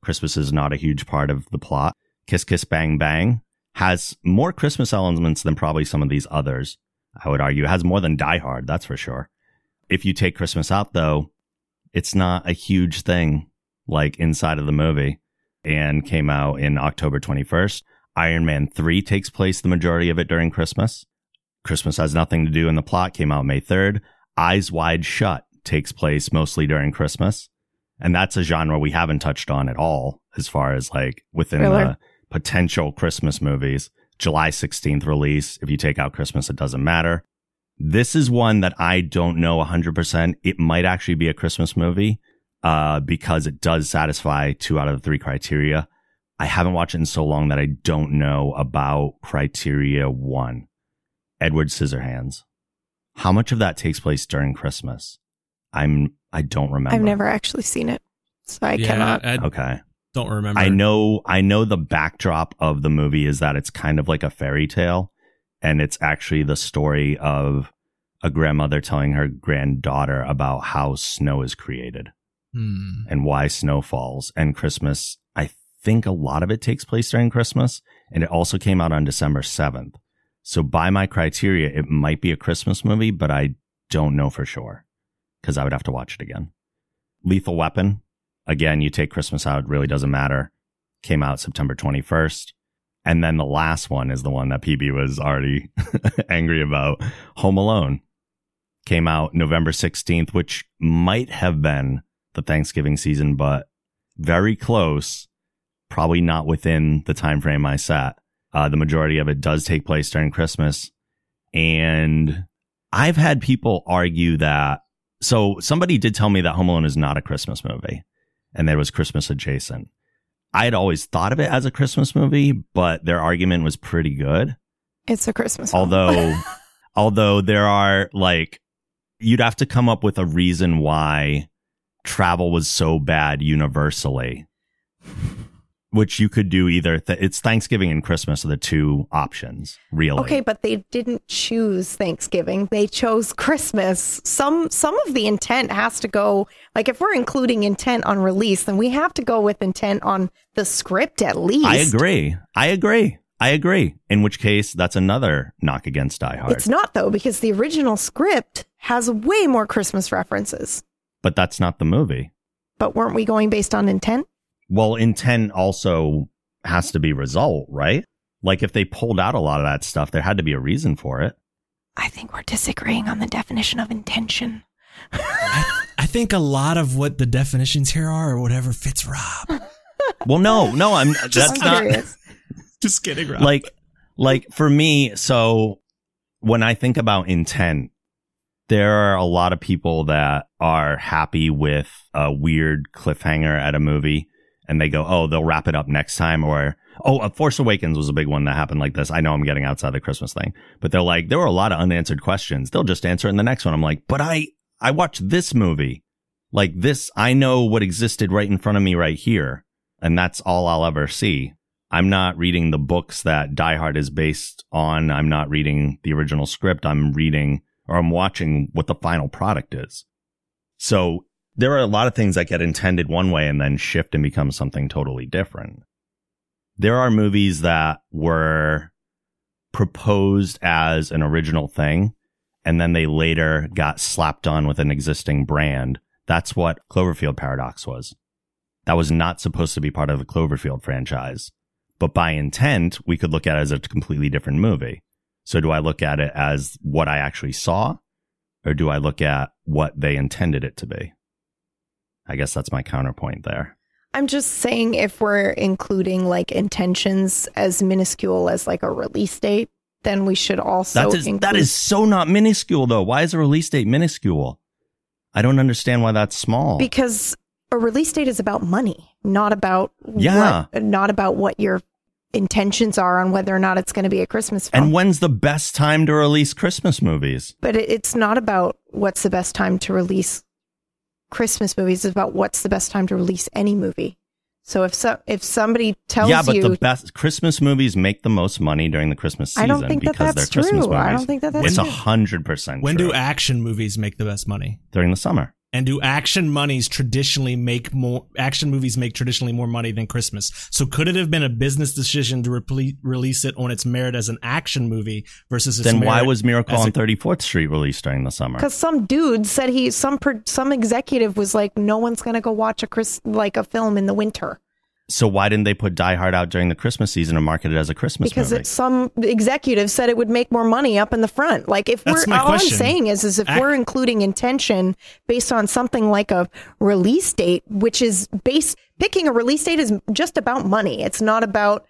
Christmas is not a huge part of the plot. Kiss Kiss Bang Bang has more Christmas elements than probably some of these others. I would argue it has more than Die Hard, that's for sure. If you take Christmas out though, it's not a huge thing like inside of the movie and came out in October 21st. Iron Man 3 takes place the majority of it during Christmas. Christmas has nothing to do in the plot, came out May 3rd. Eyes Wide Shut takes place mostly during Christmas. And that's a genre we haven't touched on at all as far as like within Thriller. the potential Christmas movies. July 16th release. If you take out Christmas, it doesn't matter. This is one that I don't know 100%. It might actually be a Christmas movie uh, because it does satisfy two out of the three criteria. I haven't watched it in so long that I don't know about criteria one. Edward Scissorhands. How much of that takes place during Christmas? I'm I don't remember. I've never actually seen it, so I yeah, cannot. I Okay. don't remember. I know I know the backdrop of the movie is that it's kind of like a fairy tale and it's actually the story of a grandmother telling her granddaughter about how snow is created Hmm. and why snow falls and Christmas. I think a lot of it takes place during Christmas and it also came out on December 7th. So by my criteria it might be a Christmas movie, but I don't know for sure cuz I would have to watch it again. Lethal Weapon again, you take Christmas out, really doesn't matter. Came out September 21st. And then the last one is the one that PB was already angry about. Home Alone came out November 16th, which might have been the Thanksgiving season, but very close. Probably not within the time frame I set. Uh, the majority of it does take place during Christmas. And I've had people argue that. So somebody did tell me that Home Alone is not a Christmas movie and there was Christmas adjacent. I had always thought of it as a Christmas movie, but their argument was pretty good. It's a Christmas. Although, although there are like, you'd have to come up with a reason why travel was so bad universally, which you could do either. Th- it's Thanksgiving and Christmas are the two options, really. Okay, but they didn't choose Thanksgiving. They chose Christmas. Some some of the intent has to go like if we're including intent on release, then we have to go with intent on the script at least. I agree. I agree. I agree. In which case, that's another knock against Die Hard. It's not though because the original script has way more Christmas references. but that's not the movie. But weren't we going based on intent? Well, intent also has to be result, right? Like if they pulled out a lot of that stuff, there had to be a reason for it. I think we're disagreeing on the definition of intention. I, I think a lot of what the definitions here are or whatever fits Rob. Well, no, no, I'm that's I'm not. Just kidding, Rob. like like for me, so when I think about intent, there are a lot of people that are happy with a weird cliffhanger at a movie and they go, "Oh, they'll wrap it up next time," or "Oh, Force Awakens was a big one that happened like this." I know I'm getting outside the Christmas thing, but they're like, there were a lot of unanswered questions. They'll just answer in the next one. I'm like, but I I watched this movie, like this. I know what existed right in front of me right here, and that's all I'll ever see. I'm not reading the books that Die Hard is based on. I'm not reading the original script. I'm reading or I'm watching what the final product is. So there are a lot of things that get intended one way and then shift and become something totally different. There are movies that were proposed as an original thing and then they later got slapped on with an existing brand. That's what Cloverfield Paradox was. That was not supposed to be part of the Cloverfield franchise. But by intent, we could look at it as a completely different movie. So do I look at it as what I actually saw or do I look at what they intended it to be? I guess that's my counterpoint there. I'm just saying if we're including like intentions as minuscule as like a release date, then we should also That is, that include- is so not minuscule though. Why is a release date minuscule? I don't understand why that's small. because a release date is about money, not about Yeah. what, not about what your intentions are on whether or not it's going to be a Christmas film. and when's the best time to release Christmas movies? but it's not about what's the best time to release Christmas movies. It's about what's the best time to release any movie. So if so, if somebody tells you, yeah, but you, the best Christmas movies make the most money during the Christmas season I don't think that because that's they're Christmas true. movies. I don't think that that's it's a hundred percent. when true. do action movies make the best money? during the summer? And do action monies traditionally make more action movies make traditionally more money than Christmas? So could it have been a business decision to reple- release it on its merit as an action movie versus its Then why was Miracle on Thirty Fourth Street released during the summer? because some dude said he some some executive was like, no one's going to go watch a Chris like a film in the winter So why didn't they put Die Hard out during the Christmas season and market it as a Christmas because movie? it, some executive said it would make more money up in the front. Like if That's we're my all question. I'm saying is is if Ac- we're including intention based on something like a release date, which is based picking a release date is just about money. It's not about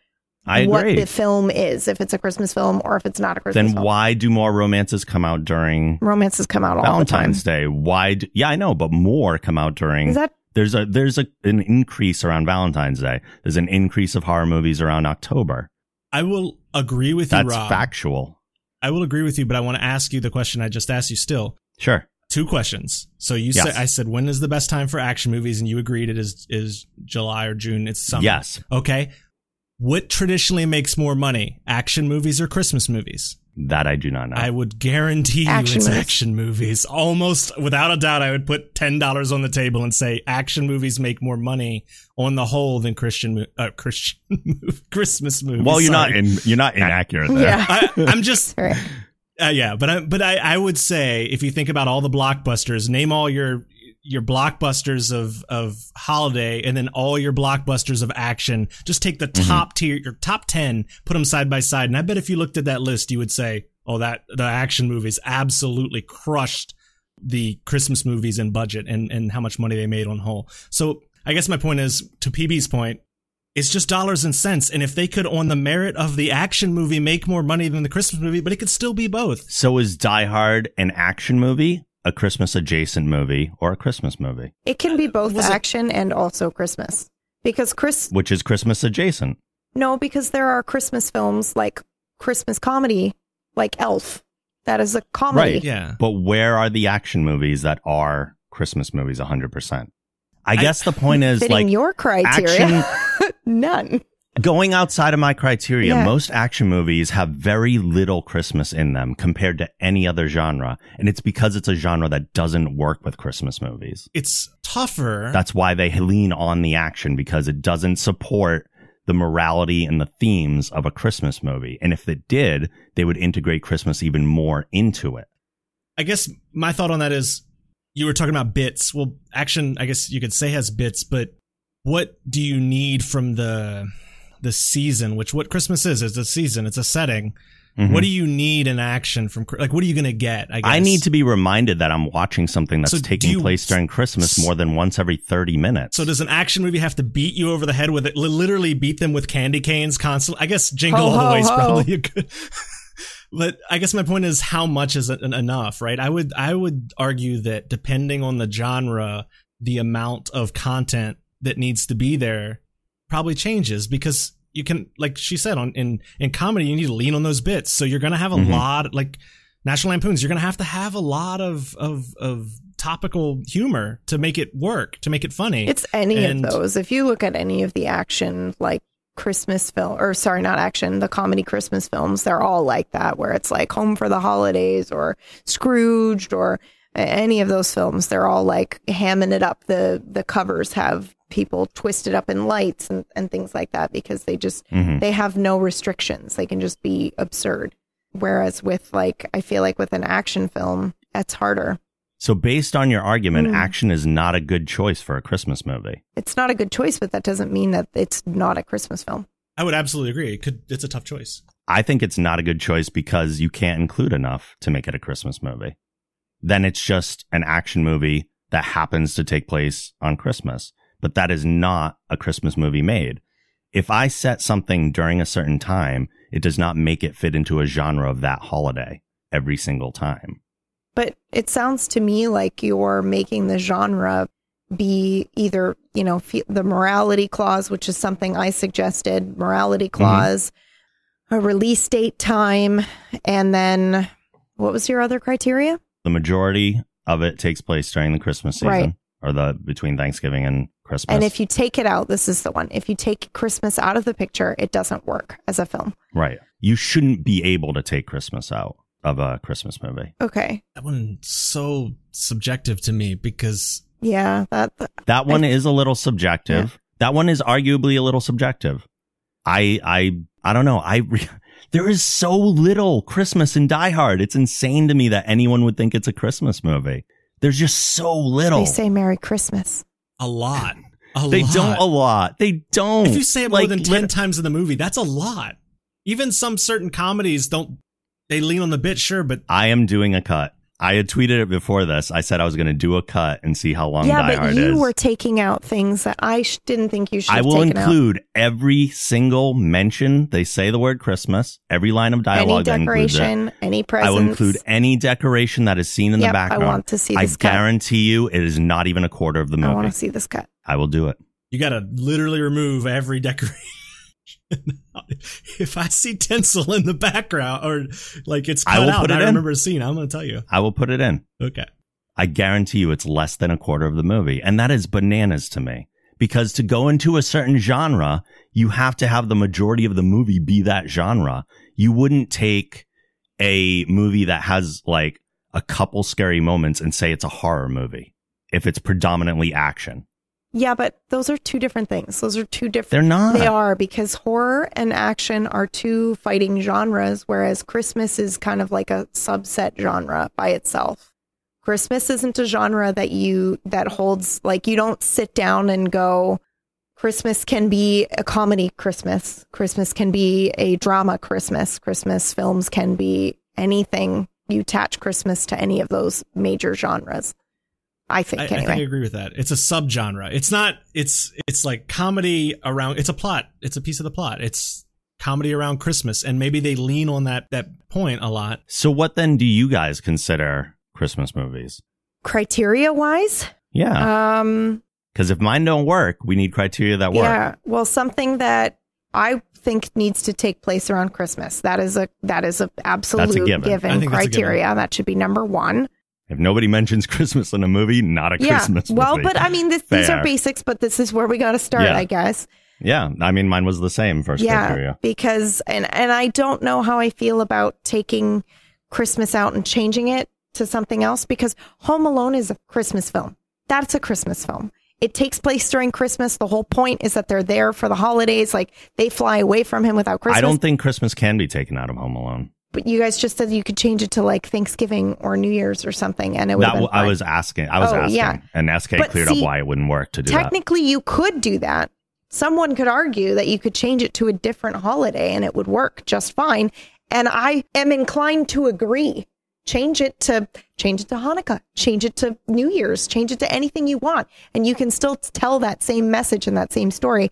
I what the film is, if it's a Christmas film or if it's not a Christmas Then film. why do more romances come out during Romances come out all Valentine's the time. Day? Why? Do, yeah, I know, but more come out during. Is that there's a there's a an increase around Valentine's Day. There's an increase of horror movies around October. I will agree with you, That's factual. I will agree with you, but I want to ask you the question I just asked you still. Sure. Two questions. So you Yes. said I said when is the best time for action movies, and you agreed it is is July or June. It's summer. Yes. Okay. What traditionally makes more money, action movies or Christmas movies? That I do not know. I would guarantee you Action it's movies. action movies. Almost without a doubt, I would put ten dollars on the table and say action movies make more money on the whole than Christian mo- uh, Christian Christmas movies. well, you're not in, you're not inaccurate there. Yeah. I, I'm just uh, yeah, but I, but I, I would say if you think about all the blockbusters, name all your your blockbusters of of holiday, and then all your blockbusters of action. Just take the mm-hmm. top tier, your top ten, put them side by side, and I bet if you looked at that list, you would say, "Oh, that the action movies absolutely crushed the Christmas movies in budget and and how much money they made on whole." So I guess my point is to PB's point. It's just dollars and cents. And if they could, on the merit of the action movie, make more money than the Christmas movie, but it could still be both. So is Die Hard an action movie, a Christmas adjacent movie, or a Christmas movie, It can be both Was it- action and also Christmas. Because Chris which is Christmas adjacent? no, because there are Christmas films like Christmas comedy, like Elf. That is a comedy. Right. Yeah. But where are the action movies that are Christmas movies 100%? I guess the point is like your criteria. None. Going outside of my criteria, Yeah. most action movies have very little Christmas in them compared to any other genre. And it's because it's a genre that doesn't work with Christmas movies. It's tougher. That's why they lean on the action because it doesn't support the morality and the themes of a Christmas movie. And if it did, they would integrate Christmas even more into it. I guess my thought on that is you were talking about bits. Well, action, I guess you could say has bits, but what do you need from the the season? Which what Christmas is? is a season. It's a setting. Mhm. What do you need in action from? Like, what are you going to get? I guess I need to be reminded that I'm watching something that's So taking you- place during Christmas more than once every 30 minutes. So does an action movie have to beat you over the head with it? Literally beat them with candy canes constantly? I guess Jingle Ho, All the ho, Way is probably a good. but I guess my point is how much is en- enough, right? I would I would argue that depending on the genre, the amount of content that needs to be there probably changes because you can, like she said, on in in comedy you need to lean on those bits. So you're gonna have a Mhm. lot like National Lampoons. You're gonna have to have a lot of of of topical humor to make it work, to make it funny. It's any And- of those. If you look at any of the action, like Christmas film, or sorry, not action, the comedy Christmas films, they're all like that, where it's like Home for the Holidays or Scrooged or any of those films. They're all like hamming it up. The the covers have people twisted up in lights and, and things like that because they just Mhm. they have no restrictions. They can just be absurd. Whereas with like, I feel like with an action film, that's harder. So, based on your argument, Mm. action is not a good choice for a Christmas movie. It's not a good choice, but that doesn't mean that it's not a Christmas film. I would absolutely agree. It could it's a tough choice. I think it's not a good choice because you can't include enough to make it a Christmas movie. Then it's just an action movie that happens to take place on Christmas, but that is not a Christmas movie made. If I set something during a certain time, it does not make it fit into a genre of that holiday every single time. But it sounds to me like you're making the genre be either, you know, the morality clause, which is something I suggested, morality mm-hmm. clause, a release date time, and then what was your other criteria? The majority of it takes place during the Christmas season Right. or the between Thanksgiving and Christmas. And if you take it out, this is the one. If you take Christmas out of the picture, it doesn't work as a film. right. You shouldn't be able to take Christmas out of a Christmas movie. Okay. That one's so subjective to me because Yeah, that That one is a little subjective. That one is arguably a little subjective. I I I don't know. I re- there is so little Christmas in Die Hard. It's insane to me that anyone would think it's a Christmas movie. There's just so little. they say Merry Christmas. A lot. A They lot. don't a lot. They don't. If you say it more than 10 lit- times in the movie, that's a lot. Even some certain comedies don't, they lean on the bit, sure, but I am doing a cut. I had tweeted it before this. I said I was going to do a cut and see how long yeah, Die but Hard you is. were taking out things that I sh- didn't think you should I will taken out. include every single mention. They say the word Christmas. Every line of Any dialogue that it. decoration, any I will include any decoration that is seen in Yep, the I background. want to see I this cut. guarantee you, it is not even a quarter of the movie. I want to see this cut. I will do it. You got to literally remove every decoration. if I see tinsel in the background or like it's I cut will out, put it I in. remember a scene. I'm going to tell you. I will put it in. Okay. I guarantee you it's less than a quarter of the movie. And that is bananas to me. Because to go into a certain genre, you have to have the majority of the movie be that genre. You wouldn't take a movie that has like a couple scary moments and say it's a horror movie if it's predominantly action. Yeah, but those are two different things. Those are two different. They're not. They are because horror and action are two fighting genres, whereas Christmas is kind of like a subset genre by itself. Christmas isn't a genre that you that holds like you don't sit down and go Christmas can be a comedy Christmas. Christmas can be a drama Christmas. Christmas films can be anything. You attach Christmas to any of those major genres. I think I, I think I agree with that. It's a subgenre. It's not. It's it's like comedy around. It's a plot. It's a piece of the plot. It's comedy around Christmas, and maybe they lean on that that point a lot. So what then do you guys consider Christmas movies? Criteria wise, Yeah. um, Because if mine don't work, we need criteria that work. Yeah. Well, something that I think needs to take place around Christmas. That is a that is a absolute given. I think that's a criteria. That should be number one. If nobody mentions Christmas in a movie, not a yeah. Christmas movie. Well, but I mean, this, these are basics, but this is where we got to start, Yeah. I guess. Yeah, I mean, mine was the same first yeah, criteria. because and and I don't know how I feel about taking Christmas out and changing it to something else because Home Alone is a Christmas film. That's a Christmas film. It takes place during Christmas. The whole point is that they're there for the holidays. Like they fly away from him without Christmas. I don't think Christmas can be taken out of Home Alone. But you guys just said you could change it to like Thanksgiving or New Year's or something, and it would. That I was asking. I was Oh, asking, yeah. and SK But cleared up why it wouldn't work to do that. Technically, you could do that. Someone could argue that you could change it to a different holiday and it would work just fine. And I am inclined to agree. Change it to change it to Hanukkah, change it to New Year's, change it to anything you want, and you can still tell that same message and that same story.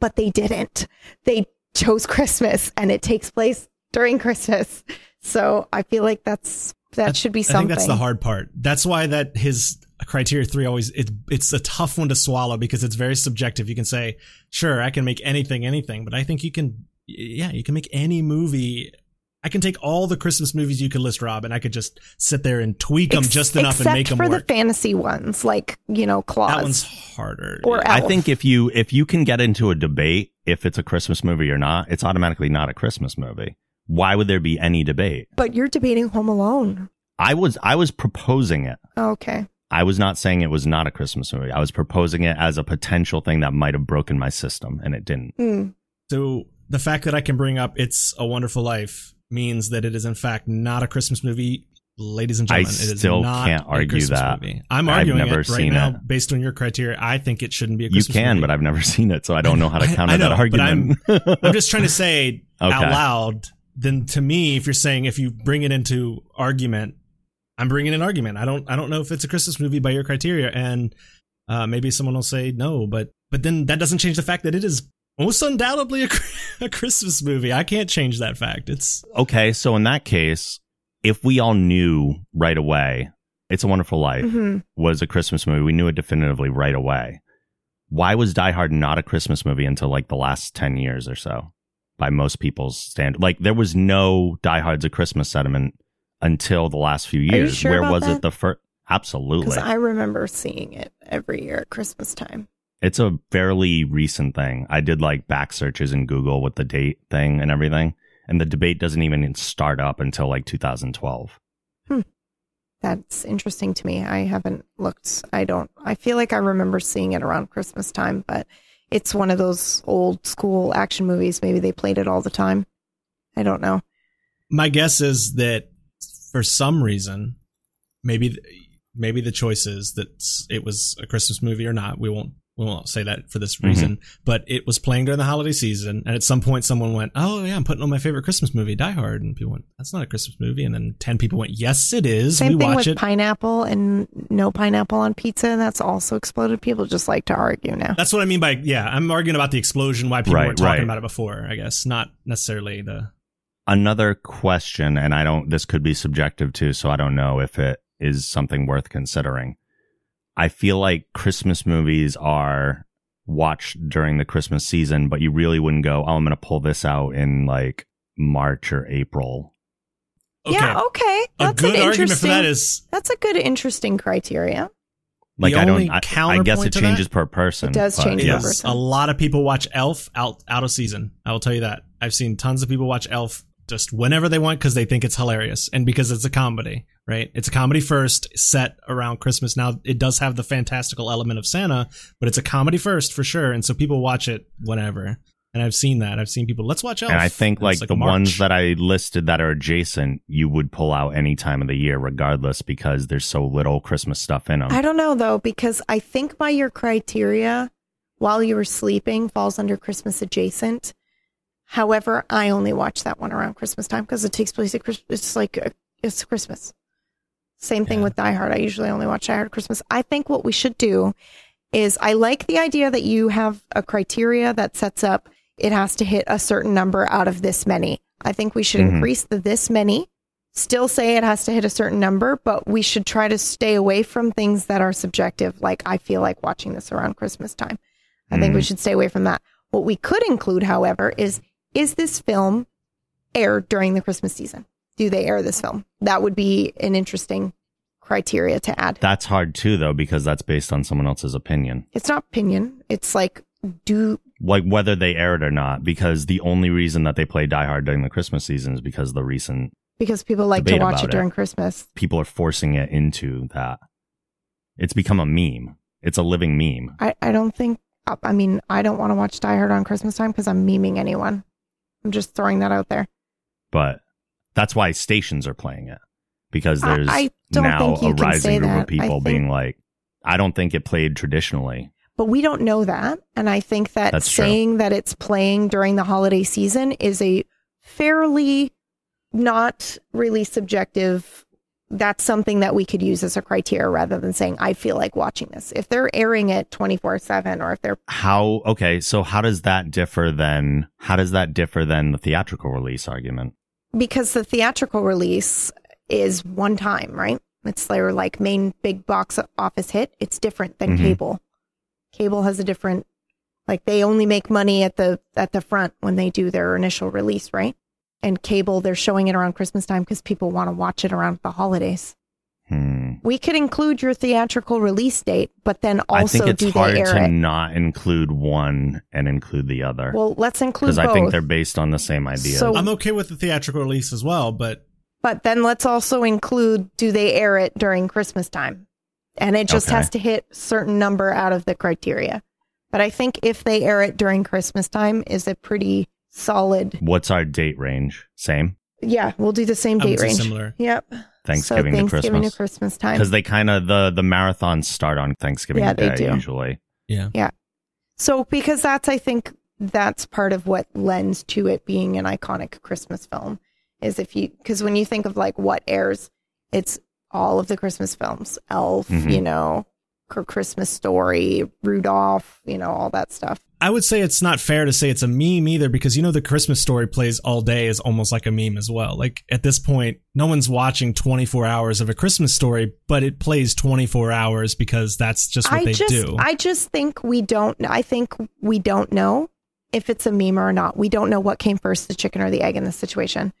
But they didn't. They chose Christmas, and it takes place during Christmas. So I feel like that's that should be I something. think that's the hard part. That's why that his criteria three always it, it's a tough one to swallow because it's very subjective. You can say, sure, I can make anything, anything, but I think you can, yeah, you can make any movie. I can take all the Christmas movies you could list, Rob, and I could just sit there and tweak them Ex- just enough and make them for work. the fantasy ones, like you know, Claus. that one's harder. Or I think if you if you can get into a debate if it's a Christmas movie or not, it's automatically not a Christmas movie. Why would there be any debate? But you're debating Home Alone. I was I was proposing it. Okay. I was not saying it was not a Christmas movie. I was proposing it as a potential thing that might have broken my system, and it didn't. Hmm. So the fact that I can bring up "It's a Wonderful Life" means that it is in fact not a Christmas movie, ladies and I gentlemen. it is still not can't a argue Christmas that. Movie. I'm I've arguing never it right seen now it. based on your criteria. I think it shouldn't be a Christmas movie. You can, movie. but I've never seen it, so I don't know how to counter I know, that but argument. I'm just trying to say Okay. out loud. Then to me, if you're saying if you bring it into argument, I'm bringing an argument. I don't I don't know if it's a Christmas movie by your criteria, and uh, maybe someone will say no, but but then that doesn't change the fact that it is most undoubtedly a, a Christmas movie. I can't change that fact. It's okay, so in that case, if we all knew right away, "It's a Wonderful Life" Mhm. was a Christmas movie, we knew it definitively right away. Why was Die Hard not a Christmas movie until like the last ten years or so? By most people's standard, like there was no Die Hard's a Christmas sentiment until the last few you years. sure Where was that? it the first? Absolutely. Because I remember seeing it every year at Christmas time. It's a fairly recent thing. I did like back searches in Google with the date thing and everything. And the debate doesn't even start up until like 2012. Hmm. That's interesting to me. I haven't looked. I don't. I feel like I remember seeing it around Christmas time, but it's one of those old school action movies. Maybe they played it all the time. I don't know. my guess is that for some reason, maybe maybe the choice is that it was a Christmas movie or not. We won't We won't say that for Mm-hmm. this reason, but it was playing during the holiday season. And at some point, someone went, "Oh yeah, I'm putting on my favorite Christmas movie, Die Hard," and people went, "That's not a Christmas movie." And then ten people went, "Yes, it is. Same we thing watch with it." pineapple and no pineapple on pizza. And That's also exploded. People just like to argue now. That's what I mean by yeah. I'm arguing about the explosion. Why people Right, weren't talking right. about it before. I guess not necessarily the. Another question, and I don't, this could be subjective too, so I don't know if it is something worth considering. I feel like Christmas movies are watched during the Christmas season, but you really wouldn't go, oh, I'm going to pull this out in like March or April. Okay. Yeah, okay. a That's good an argument for interesting. that is that's a good, interesting criteria. Like, I don't, I, I guess it changes that- per person. It does but change per person. a lot of people watch Elf out out of season. I will tell you that. I've seen tons of people watch Elf just whenever they want because they think it's hilarious and because it's a comedy, right? It's a comedy first, set around Christmas. Now it does have the fantastical element of Santa, but it's a comedy first for sure, and so people watch it whenever. And I've seen that. I've seen people. Let's watch Elf. And I think it's like, the March. ones that I listed that are adjacent, you would pull out any time of the year, regardless, because there's so little Christmas stuff in them. I don't know though, because I think by your criteria, while you were sleeping falls under Christmas adjacent. However, I only watch that one around Christmas time because it takes place at Christmas. It's like uh, it's Christmas. Same thing Yeah. with Die Hard. I usually only watch Die Hard at Christmas. I think what we should do is I like the idea that you have a criteria that sets up it has to hit a certain number out of this many. I think we should Mhm. increase the this many still say it has to hit a certain number, but we should try to stay away from things that are subjective. Like I feel like watching this around Christmas time. I think we should stay away from that. What we could include, however, is is this film aired during the Christmas season? Do they air this film? That would be an interesting criteria to add. That's hard too, though, because that's based on someone else's opinion. It's not opinion. It's like do Like whether they air it or not, because the only reason that they play Die Hard during the Christmas season is because the recent because people like to watch it it. during Christmas. people are forcing it into that. It's become a meme. It's a living meme. I, I don't think I mean I don't want to watch Die Hard on Christmas time because I'm memeing anyone. I'm just throwing that out there. But that's why stations are playing it because there's I don't now a rising group that. I of people think- being like, I don't think it played traditionally. But we don't know that. And I think that That's true. saying that it's playing during the holiday season is a fairly not really subjective. That's something that we could use as a criteria rather than saying, I feel like watching this. If they're airing it 24 7 or if they're, How okay, so how does that differ then? How does that differ than the theatrical release argument? because the theatrical release is one time, right? It's their like main big box office hit. It's different than Mhm. cable. Cable has a different, like they only make money at the at the front when they do their initial release, right? And cable, they're showing it around Christmas time because people want to watch it around the holidays. Hmm. We could include your theatrical release date, but then also I also think it's do hard they air to it? not include one and include the other Well, let's include because. I think they're based on the same idea. So- I'm okay with the theatrical release as well, but But then let's also include do they air it during Christmas time? And it just Okay. has to hit certain number out of the criteria. But I think if they air it during Christmas time is a pretty solid. What's our date range? Same Yeah, we'll do the same date say range. similar. Yep. Thanksgiving, so to Christmas to Christmas time. because they kind of the the marathons start on Thanksgiving Yeah, they do. usually. yeah. Yeah. So because that's I think that's part of what lends to it being an iconic Christmas film is if you because when you think of like what airs, it's all of the Christmas films, Elf, Mhm. you know, Christmas Story, Rudolph, you know, all that stuff. I would say it's not fair to say it's a meme either because you know the Christmas story plays all day is almost like a meme as well. Like at this point, no one's watching 24 hours of a Christmas story, but it plays 24 hours because that's just what I they just do. I just think we don't I think we don't know if it's a meme or not. We don't know what came first, the chicken or the egg in this situation.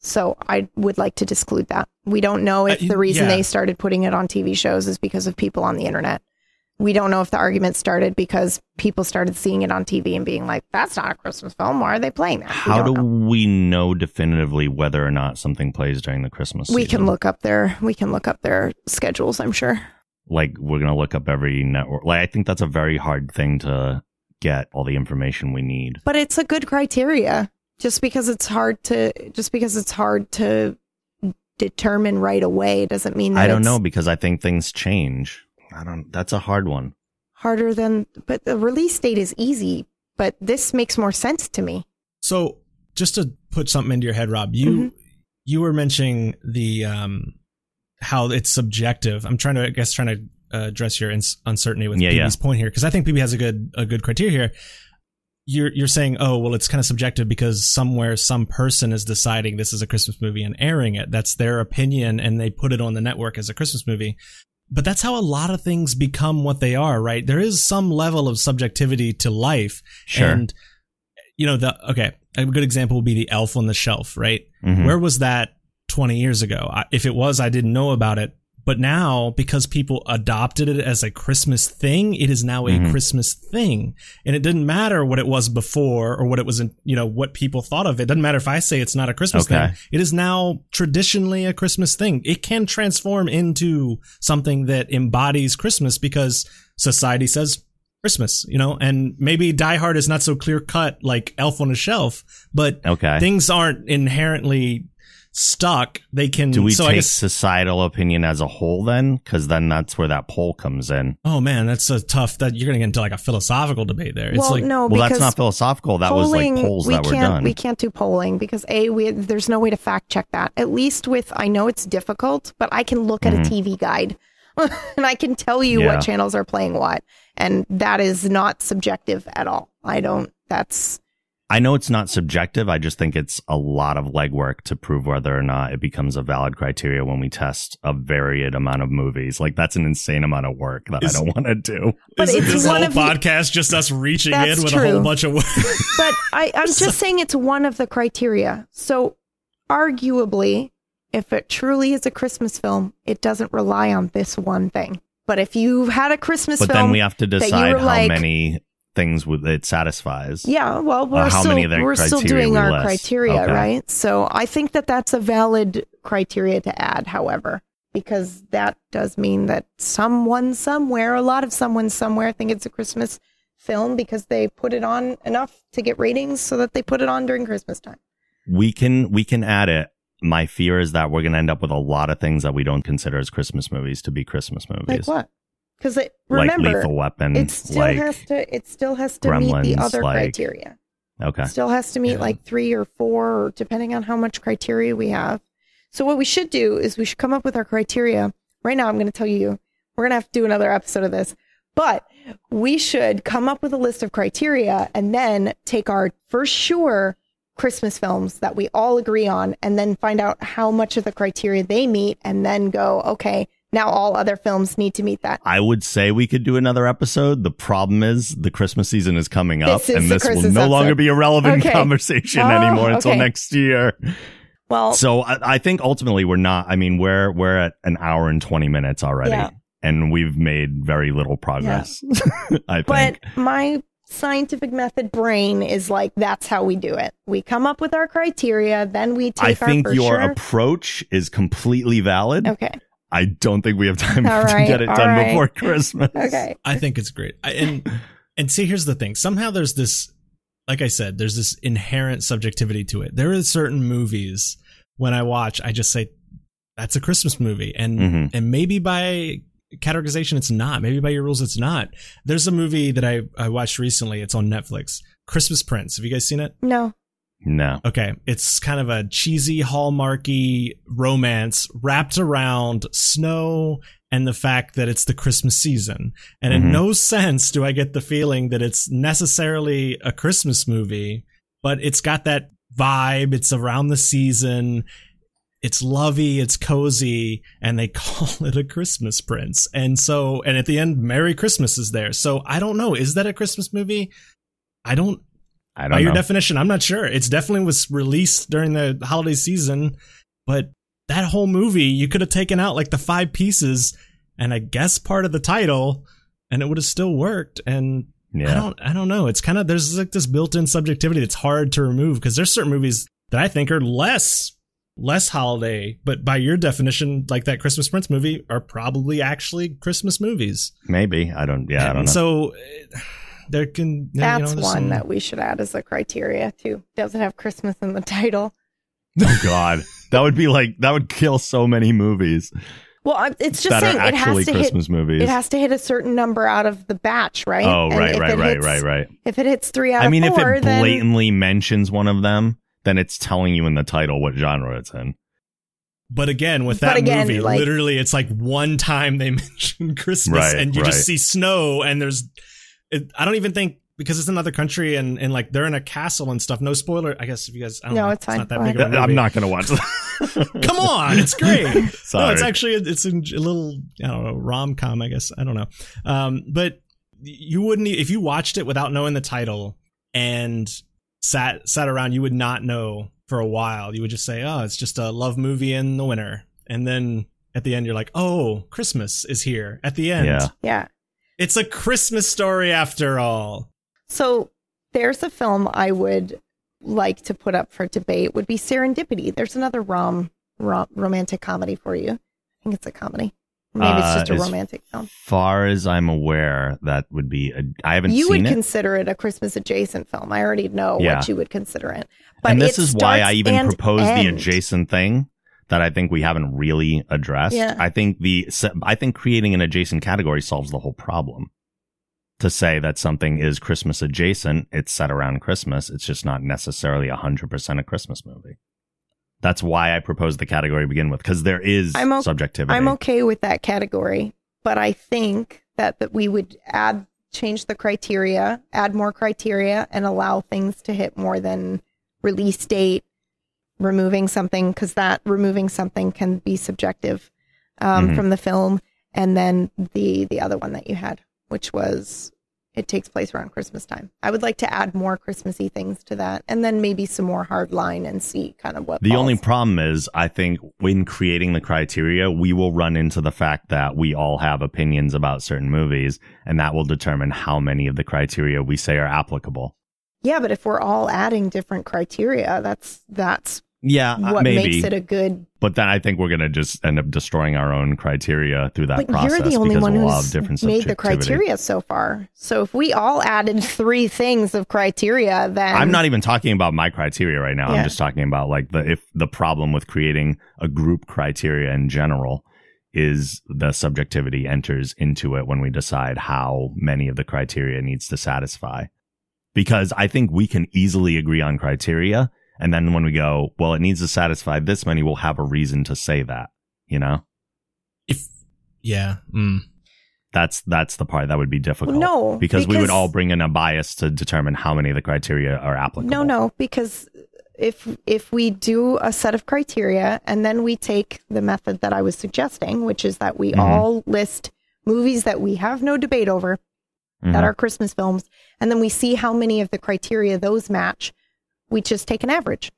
So I would like to disclude that. We don't know if Uh, the reason yeah. they started putting it on TV shows is because of people on the internet. We don't know if the argument started because people started seeing it on TV and being like, "That's not a Christmas film. Why are they playing that?" We How do know. we know definitively whether or not something plays during the Christmas we season? can look up their we can look up their schedules? I'm sure. like we're gonna look up every network. Like I think that's a very hard thing to get all the information we need. but it's a good criteria just because it's hard to just because it's hard to determine right away doesn't mean that I don't know because I think things change. I don't. That's a hard one. harder than, but the release date is easy. But this makes more sense to me. So just to put something into your head, Rob, you Mhm. you were mentioning the um how it's subjective. I'm trying to, I guess, trying to uh, address your ins- uncertainty with Yeah, PB's yeah. point here because I think PB has a good a good criteria here. You're you're saying, oh well, it's kind of subjective because somewhere some person is deciding this is a Christmas movie and airing it. That's their opinion, and they put it on the network as a Christmas movie. But that's how a lot of things become what they are, right? There is some level of subjectivity to life, Sure. and you know the okay, a good example would be the Elf on the Shelf, right? Mhm. Where was that 20 years ago? I, if it was, I didn't know about it. But now, because people adopted it as a Christmas thing, it is now a Mhm. Christmas thing. And it didn't matter what it was before or what it was, in, you know, what people thought of it. It doesn't matter if I say it's not a Christmas Okay. thing. It is now traditionally a Christmas thing. It can transform into something that embodies Christmas because society says Christmas, you know, and maybe Die Hard is not so clear cut like Elf on a Shelf, but Okay. things aren't inherently stuck. They can. Do we so I take guess. societal opinion as a whole then? Because then that's where that poll comes in. Oh man, that's a tough. That you're going to get into like a philosophical debate there. It's well, like no, Well, that's not philosophical. That was like polls we that were can't, done. We can't do polling because a we, there's no way to fact check that. At least with I know it's difficult, but I can look Mhm. at a TV guide and I can tell you Yeah. what channels are playing what, and that is not subjective at all. I don't. That's I know it's not subjective. I just think it's a lot of legwork to prove whether or not it becomes a valid criteria when we test a varied amount of movies. Like that's an insane amount of work that Is- I don't want to do. But Isn't it's this one whole of the- podcast just us reaching in That's with a whole bunch of words? but I, I'm just saying it's one of the criteria. So, arguably, if it truly is a Christmas film, it doesn't rely on this one thing. But if you had a Christmas But film, then we have to decide how like- many things it satisfies. yeah, well, we're Uh, still many of their we're still doing our criteria, Okay. right? So I think that that's a valid criteria to add. However, because that does mean that someone somewhere, a lot of someone somewhere, think it's a Christmas film because they put it on enough to get ratings, so that they put it on during Christmas time. We can we can add it. My fear is that we're going to end up with a lot of things that we don't consider as Christmas movies to be Christmas movies. Like movies. what? Because Like remember, Lethal Weapon. it still like has to it still has to meet the other like- criteria. okay. It still has to meet Yeah. like three or four, or depending on how much criteria we have. So what we should do is we should come up with our criteria. Right now, I'm going to tell you we're going to have to do another episode of this, but we should come up with a list of criteria and then take our for sure Christmas films that we all agree on, and then find out how much of the criteria they meet, and then go, okay, now all other films need to meet that. I would say we could do another episode. The problem is the Christmas season is coming up, This is and this will no longer be a relevant Okay. conversation Oh, anymore until okay. next year. Well, So I, I think ultimately we're not. I mean, we're we're at an hour and twenty minutes already, Yeah. and we've made very little progress. I think. But my scientific method brain is like that's how we do it. We come up with our criteria, then we take I our think your sure. approach is completely valid. okay. I don't think we have time All to right, get it done right. before Christmas. Okay. I think it's great. I, and and see, here's the thing. Somehow there's this, like I said, there's this inherent subjectivity to it. There are certain movies when I watch, I just say that's a Christmas movie, and Mhm. and maybe by categorization it's not. Maybe by your rules it's not. There's a movie that I I watched recently. It's on Netflix. Christmas Prince. Have you guys seen it? No. No. Okay, it's kind of a cheesy hallmarky romance wrapped around snow and the fact that it's the Christmas season. And in Mhm. no sense do I get the feeling that it's necessarily a Christmas movie, but it's got that vibe. It's around the season. It's lovey, it's cozy, and they call it a Christmas Prince. And so, and at the end, Merry Christmas is there. So I don't know. Is that a Christmas movie? I don't I by don't your know. definition, I'm not sure. It's definitely was released during the holiday season, but that whole movie, you could have taken out like the five pieces and I guess part of the title, and it would have still worked. And I don't, I don't know. It's kind of there's like this built-in subjectivity that's hard to remove because there's certain movies that I think are less less holiday, but by your definition, like that Christmas Prince movie, are probably actually Christmas movies. Maybe. I don't. Yeah. I don't know. So there can you know, That's one some- that we should add as a criteria too. Doesn't have Christmas in the title. oh God, that would be like that would kill so many movies. Well, it's just that saying it has to hit. Christmas movies. It has to hit a certain number out of the batch, right? oh, And right, if right, right, hits- right, right. If it hits three out I of mean, if four, it then blatantly mentions one of them, then it's telling you in the title what genre it's in. But again, with that again, movie, like- literally, it's like one time they mention Christmas, Right, and you right. just see snow, and there's. It, I don't even think because it's another country, and and like they're in a castle and stuff. No spoiler, I guess if you guys. I don't No, know, it's fine. not that Go big of a movie. I'm not going to watch. Come on, it's great. No, it's actually it's a, a little I don't know rom com. I guess I don't know. Um, but you wouldn't e- if you watched it without knowing the title and sat sat around, you would not know for a while. You would just say, "Oh, it's just a love movie in the winter," and then at the end, you're like, "Oh, Christmas is here." At the end, Yeah. yeah. It's a Christmas story after all. So there's a film I would like to put up for debate. Would be Serendipity. There's another rom, rom romantic comedy for you. I think it's a comedy. Maybe it's Uh, just a romantic film. far as I'm aware, that would be. A, I haven't You seen would it. consider it a Christmas adjacent film. I already know Yeah. what you would consider it. But and this it is why I even and proposed the adjacent thing that I think we haven't really addressed. Yeah. I think the I think creating an adjacent category solves the whole problem. To say that something is Christmas adjacent, it's set around Christmas. It's just not necessarily hundred percent a Christmas movie. That's why I proposed the category to begin with because there is I'm o- subjectivity. I'm okay with that category, but I think that that we would add change the criteria, add more criteria, and allow things to hit more than release date, removing something because that removing something can be subjective um, Mhm. from the film, and then the the other one that you had, which was it takes place around Christmas time. I would like to add more Christmassy things to that, and then maybe some more hard line and see kind of what The only problem is, I think when creating the criteria, we will run into the fact that we all have opinions about certain movies, and that will determine how many of the criteria we say are applicable. Yeah, but if we're all adding different criteria, that's that's Yeah, uh, what maybe. makes it a good. but then I think we're going to just end up destroying our own criteria through that But process you're the only one who's made the criteria so far. So if we all added three things of criteria, then I'm not even talking about my criteria right now. Yeah. I'm just talking about like the if the problem with creating a group criteria in general is the subjectivity enters into it when we decide how many of the criteria needs to satisfy. Because I think we can easily agree on criteria and then when we go, well, it needs to satisfy this many, we'll have a reason to say that, you know? If yeah, mm. That's that's the part that would be difficult. no because, we would all bring in a bias to determine how many of the criteria are applicable. no no because if if we do a set of criteria and then we take the method that I was suggesting, which is that we Mhm. all list movies that we have no debate over Mhm. that are Christmas films, and then we see how many of the criteria those match. We just take an average.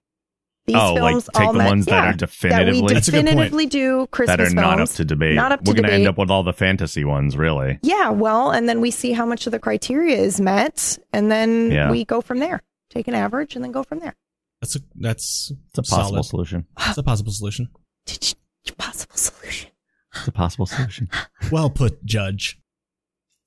These oh, like films take all the met- ones that yeah, are definitively that we That's a good point. definitively do Christmas that are not up to debate. Not up to We're going to end up with all the fantasy ones, really. Yeah, well, and then we see how much of the criteria is met, and then Yeah. we go from there. Take an average and then go from there. that's a that's It's a possible solid. solution. It's a possible solution. Possible solution. It's a possible solution. Well put, Judge.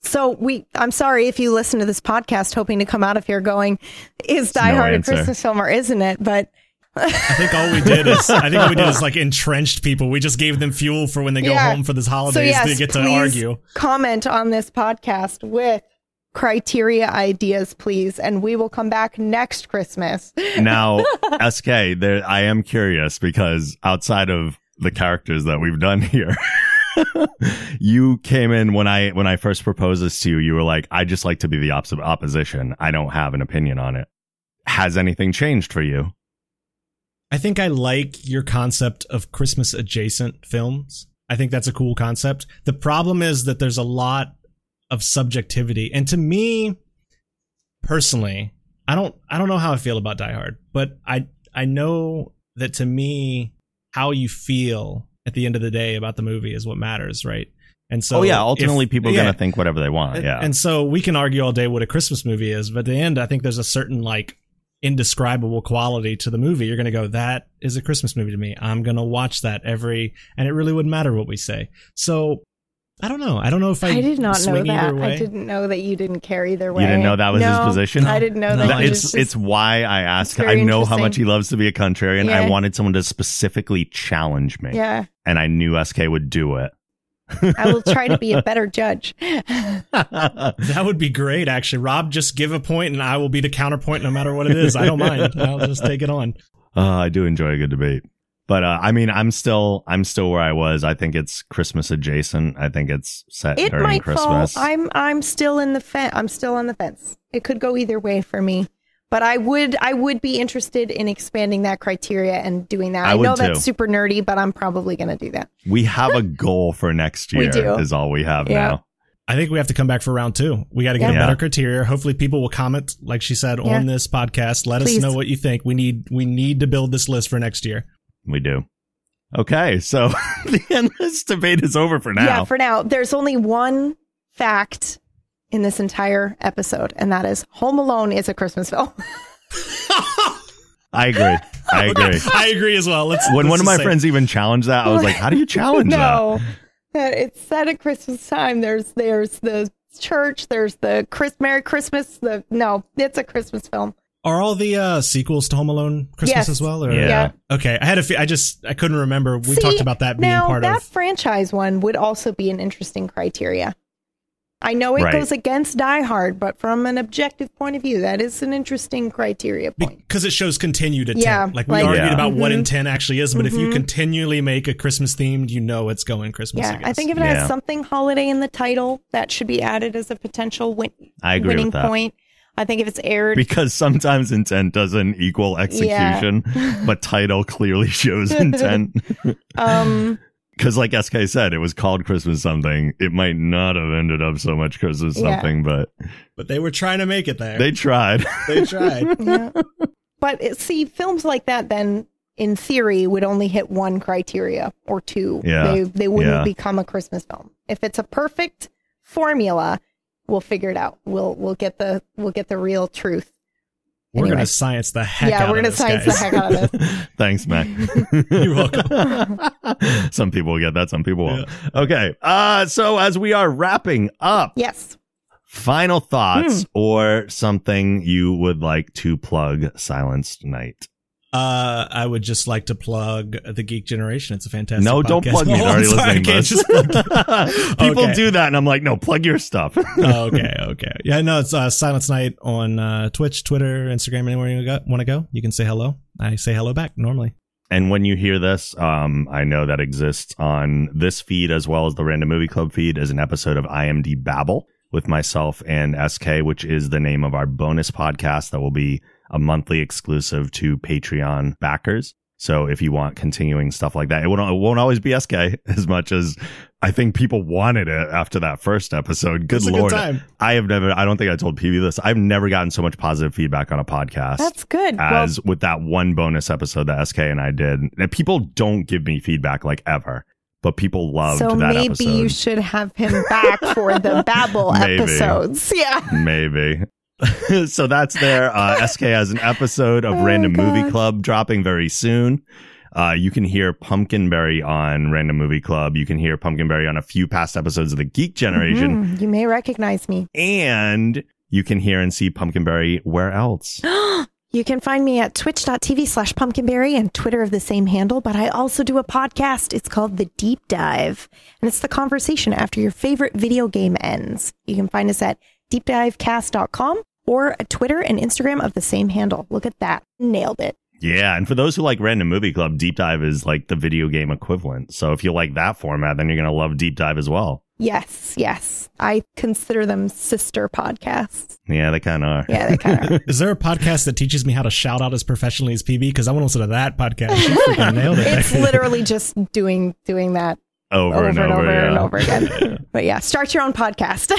So we, I'm sorry if you listen to this podcast hoping to come out of here going, "Is Die No Hard a. Christmas film or isn't it?" But I think all we did is I think all we did is like entrenched people. We just gave them fuel for when they go Yeah. home for this holidays so yes, to get to argue. comment on this podcast with criteria ideas, please, and we will come back next Christmas. now, SK, there, I am curious because outside of the characters that we've done here, you came in when I when I first proposed this to you. You were like, "I just like to be the opposite opposition. I don't have an opinion on it." Has anything changed for you? I think I like your concept of Christmas adjacent films. I think that's a cool concept. The problem is that there's a lot of subjectivity. And to me personally, I don't I don't know how I feel about Die Hard, but I I know that to me how you feel at the end of the day about the movie is what matters, right? And so oh yeah, ultimately if- people are yeah. gonna think whatever they want. And- Yeah, And so we can argue all day what a Christmas movie is, but at the end, I think there's a certain like indescribable quality to the movie. You're going to go, that is a Christmas movie to me. I'm going to watch that every, and it really wouldn't matter what we say. So I don't know. I don't know if I. I did not know that. way. I didn't know that you didn't care either way. You didn't know that was his position? I didn't know No, that. I it's just- it's why I asked. I know how much he loves to be a contrarian. I wanted someone to specifically challenge me, yeah. and I knew SK would do it. I will try to be a better judge. That would be great, actually. Rob, just give a point, and I will be the counterpoint no matter what it is. I don't mind. I'll just take it on. Uh, I do enjoy a good debate. But uh, I mean, I'm still, I'm still where I was. I think it's Christmas adjacent. I think it's set It during might Christmas. fall. I'm I'm still in the fence. I'm still on the fence. It could go either way for me. But I would I would be interested in expanding that criteria and doing that. I I, would know too. that's super nerdy, but I'm probably going to do that. we have a goal for next year. We year. do. Is all we have Yeah. now. I think we have to come back for round two. We got to get Yeah. a better criteria. Hopefully, people will comment, like she said, Yeah. on this podcast. Let Please. us know what you think. We need we need to build this list for next year. We do. Okay, so the endless debate is over for now. Yeah, for now. There's only one fact in this entire episode, and that is Home Alone is a Christmas film. I agree. I agree. I agree as well. Let's. when let's one of my say- friends even challenged that, I was like, "How do you challenge that?" no, it's set at Christmas time. There's there's the church. There's the Chris Merry Christmas. The no, it's a Christmas film. Are all the uh, sequels to Home Alone Christmas Yes. as well? Or? Yeah. Yeah. Okay, I had a. fe- I just I couldn't remember. We See, talked about that being now part that of. That franchise one would also be an interesting criteria. I know it Right. goes against Die Hard, but from an objective point of view, that is an interesting criteria point. Because it shows continued intent. Yeah, like we like- argued Yeah. about what Mhm. intent actually is, but if you Mhm. continually make a Christmas themed, you know it's going Christmas. Yeah, I, I, think if it Yeah. has something holiday in the title, that should be added as a potential win- I agree winning with that. point. I think if it's aired, Because sometimes intent doesn't equal execution, but title clearly shows intent. um, Because, like SK said, it was called Christmas something. It might not have ended up so much Christmas Yeah. something, but but they were trying to make it there. they tried. they tried. yeah. but it, see, films like that then, in theory, would only hit one criteria or two. Yeah. They they wouldn't Yeah. become a Christmas film. If it's a perfect formula, we'll figure it out. We'll we'll get the we'll get the real truth. We're Anyway. gonna science the heck yeah, out we're gonna this, science guys. the heck out of this. Thanks, Mac. You're welcome. Some people will get that, some people won't. Okay. Uh, so as we are wrapping up, Yes. final thoughts or something you would like to plug Silenced Knight. Uh, I would just like to plug the Geek Generation. It's a fantastic. No, don't plug me. Oh, already sorry, listening. People Okay. do that, and I'm like, no, plug your stuff. oh, okay, okay. Yeah, no, it's uh, Silenced Knight on uh, Twitch, Twitter, Instagram, anywhere you go, want to go. You can say hello. I say hello back normally. And when you hear this, um, I know that exists on this feed as well as the Random Movie Club feed as an episode of IMD Babble with myself and SK, which is the name of our bonus podcast that will be a monthly exclusive to Patreon backers. So if you want continuing stuff like that, it won't, it won't always be SK as much as I think people wanted it after that first episode. Good It's a lord. good time. I have never, I don't think I told PB this. I've never gotten so much positive feedback on a podcast That's good. as with that one bonus episode that SK and I did. And people don't give me feedback like ever, but people loved so that maybe episode. you should have him back for the Babel episodes. Yeah. Maybe. so that's there. Uh, SK has an episode of Oh, Random Movie. Club dropping very soon. Uh, you can hear Pumpkinberry on Random Movie Club. You can hear Pumpkinberry on a few past episodes of the Geek Generation. Mhm. You may recognize me. And you can hear and see Pumpkinberry where else? You can find me at twitch.tv slash pumpkinberry and Twitter of the same handle, but I also do a podcast. It's called The Deep Dive, and it's the conversation after your favorite video game ends. You can find us at deepdivecast.com or at Twitter and Instagram of the same handle. Look at that. Nailed it. Yeah, and for those who like Random Movie Club, Deep Dive is like the video game equivalent. So if you like that format, then you're going to love Deep Dive as well. Yes, yes. I consider them sister podcasts. Yeah, they kind of are. Yeah, they kind of are. Is there a podcast that teaches me how to shout out as professionally as PB? Because I want to listen to that podcast. You freaking nailed it. It's literally just doing doing that Over, over and and over, over yeah. and over again. But yeah, start your own podcast.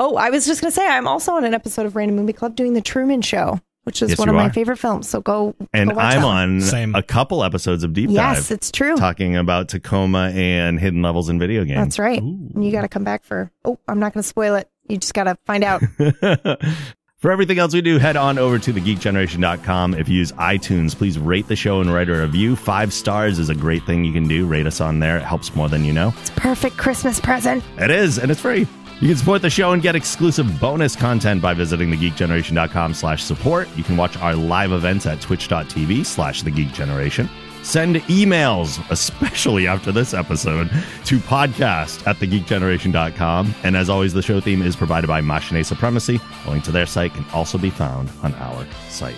oh, I was just gonna say I'm also on an episode of Random Movie Club doing the Truman Show, which is Yes, one you of my favorite films. So go And go watch I'm that on Same. a couple episodes of Deep Yes, Dive it's true. talking about Tacoma and hidden levels in video games. That's right. Ooh. You got to come back for. Oh, I'm not gonna spoil it. You just got to find out. For everything else we do, head on over to thegeekgeneration.com. If you use iTunes, please rate the show and write a review. Five stars is a great thing you can do. Rate us on there. It helps more than you know. It's perfect Christmas present. It is, and it's free. You can support the show and get exclusive bonus content by visiting thegeekgeneration.com slash support. You can watch our live events at twitch.tv slash thegeekgeneration. Send emails, especially after this episode, to podcast at thegeekgeneration.com. And as always, the show theme is provided by Machine Supremacy. A link to their site can also be found on our site.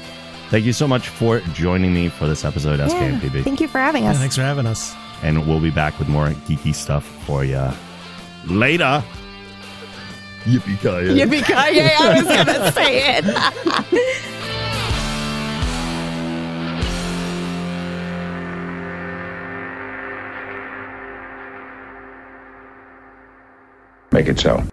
Thank you so much for joining me for this episode, Yeah. SKMPB. Thank you for having Yeah, us. thanks for having us. And we'll be back with more geeky stuff for you later. Yippee-ki-yay. Yippee-ki-yay, I was going to say it. Make it so.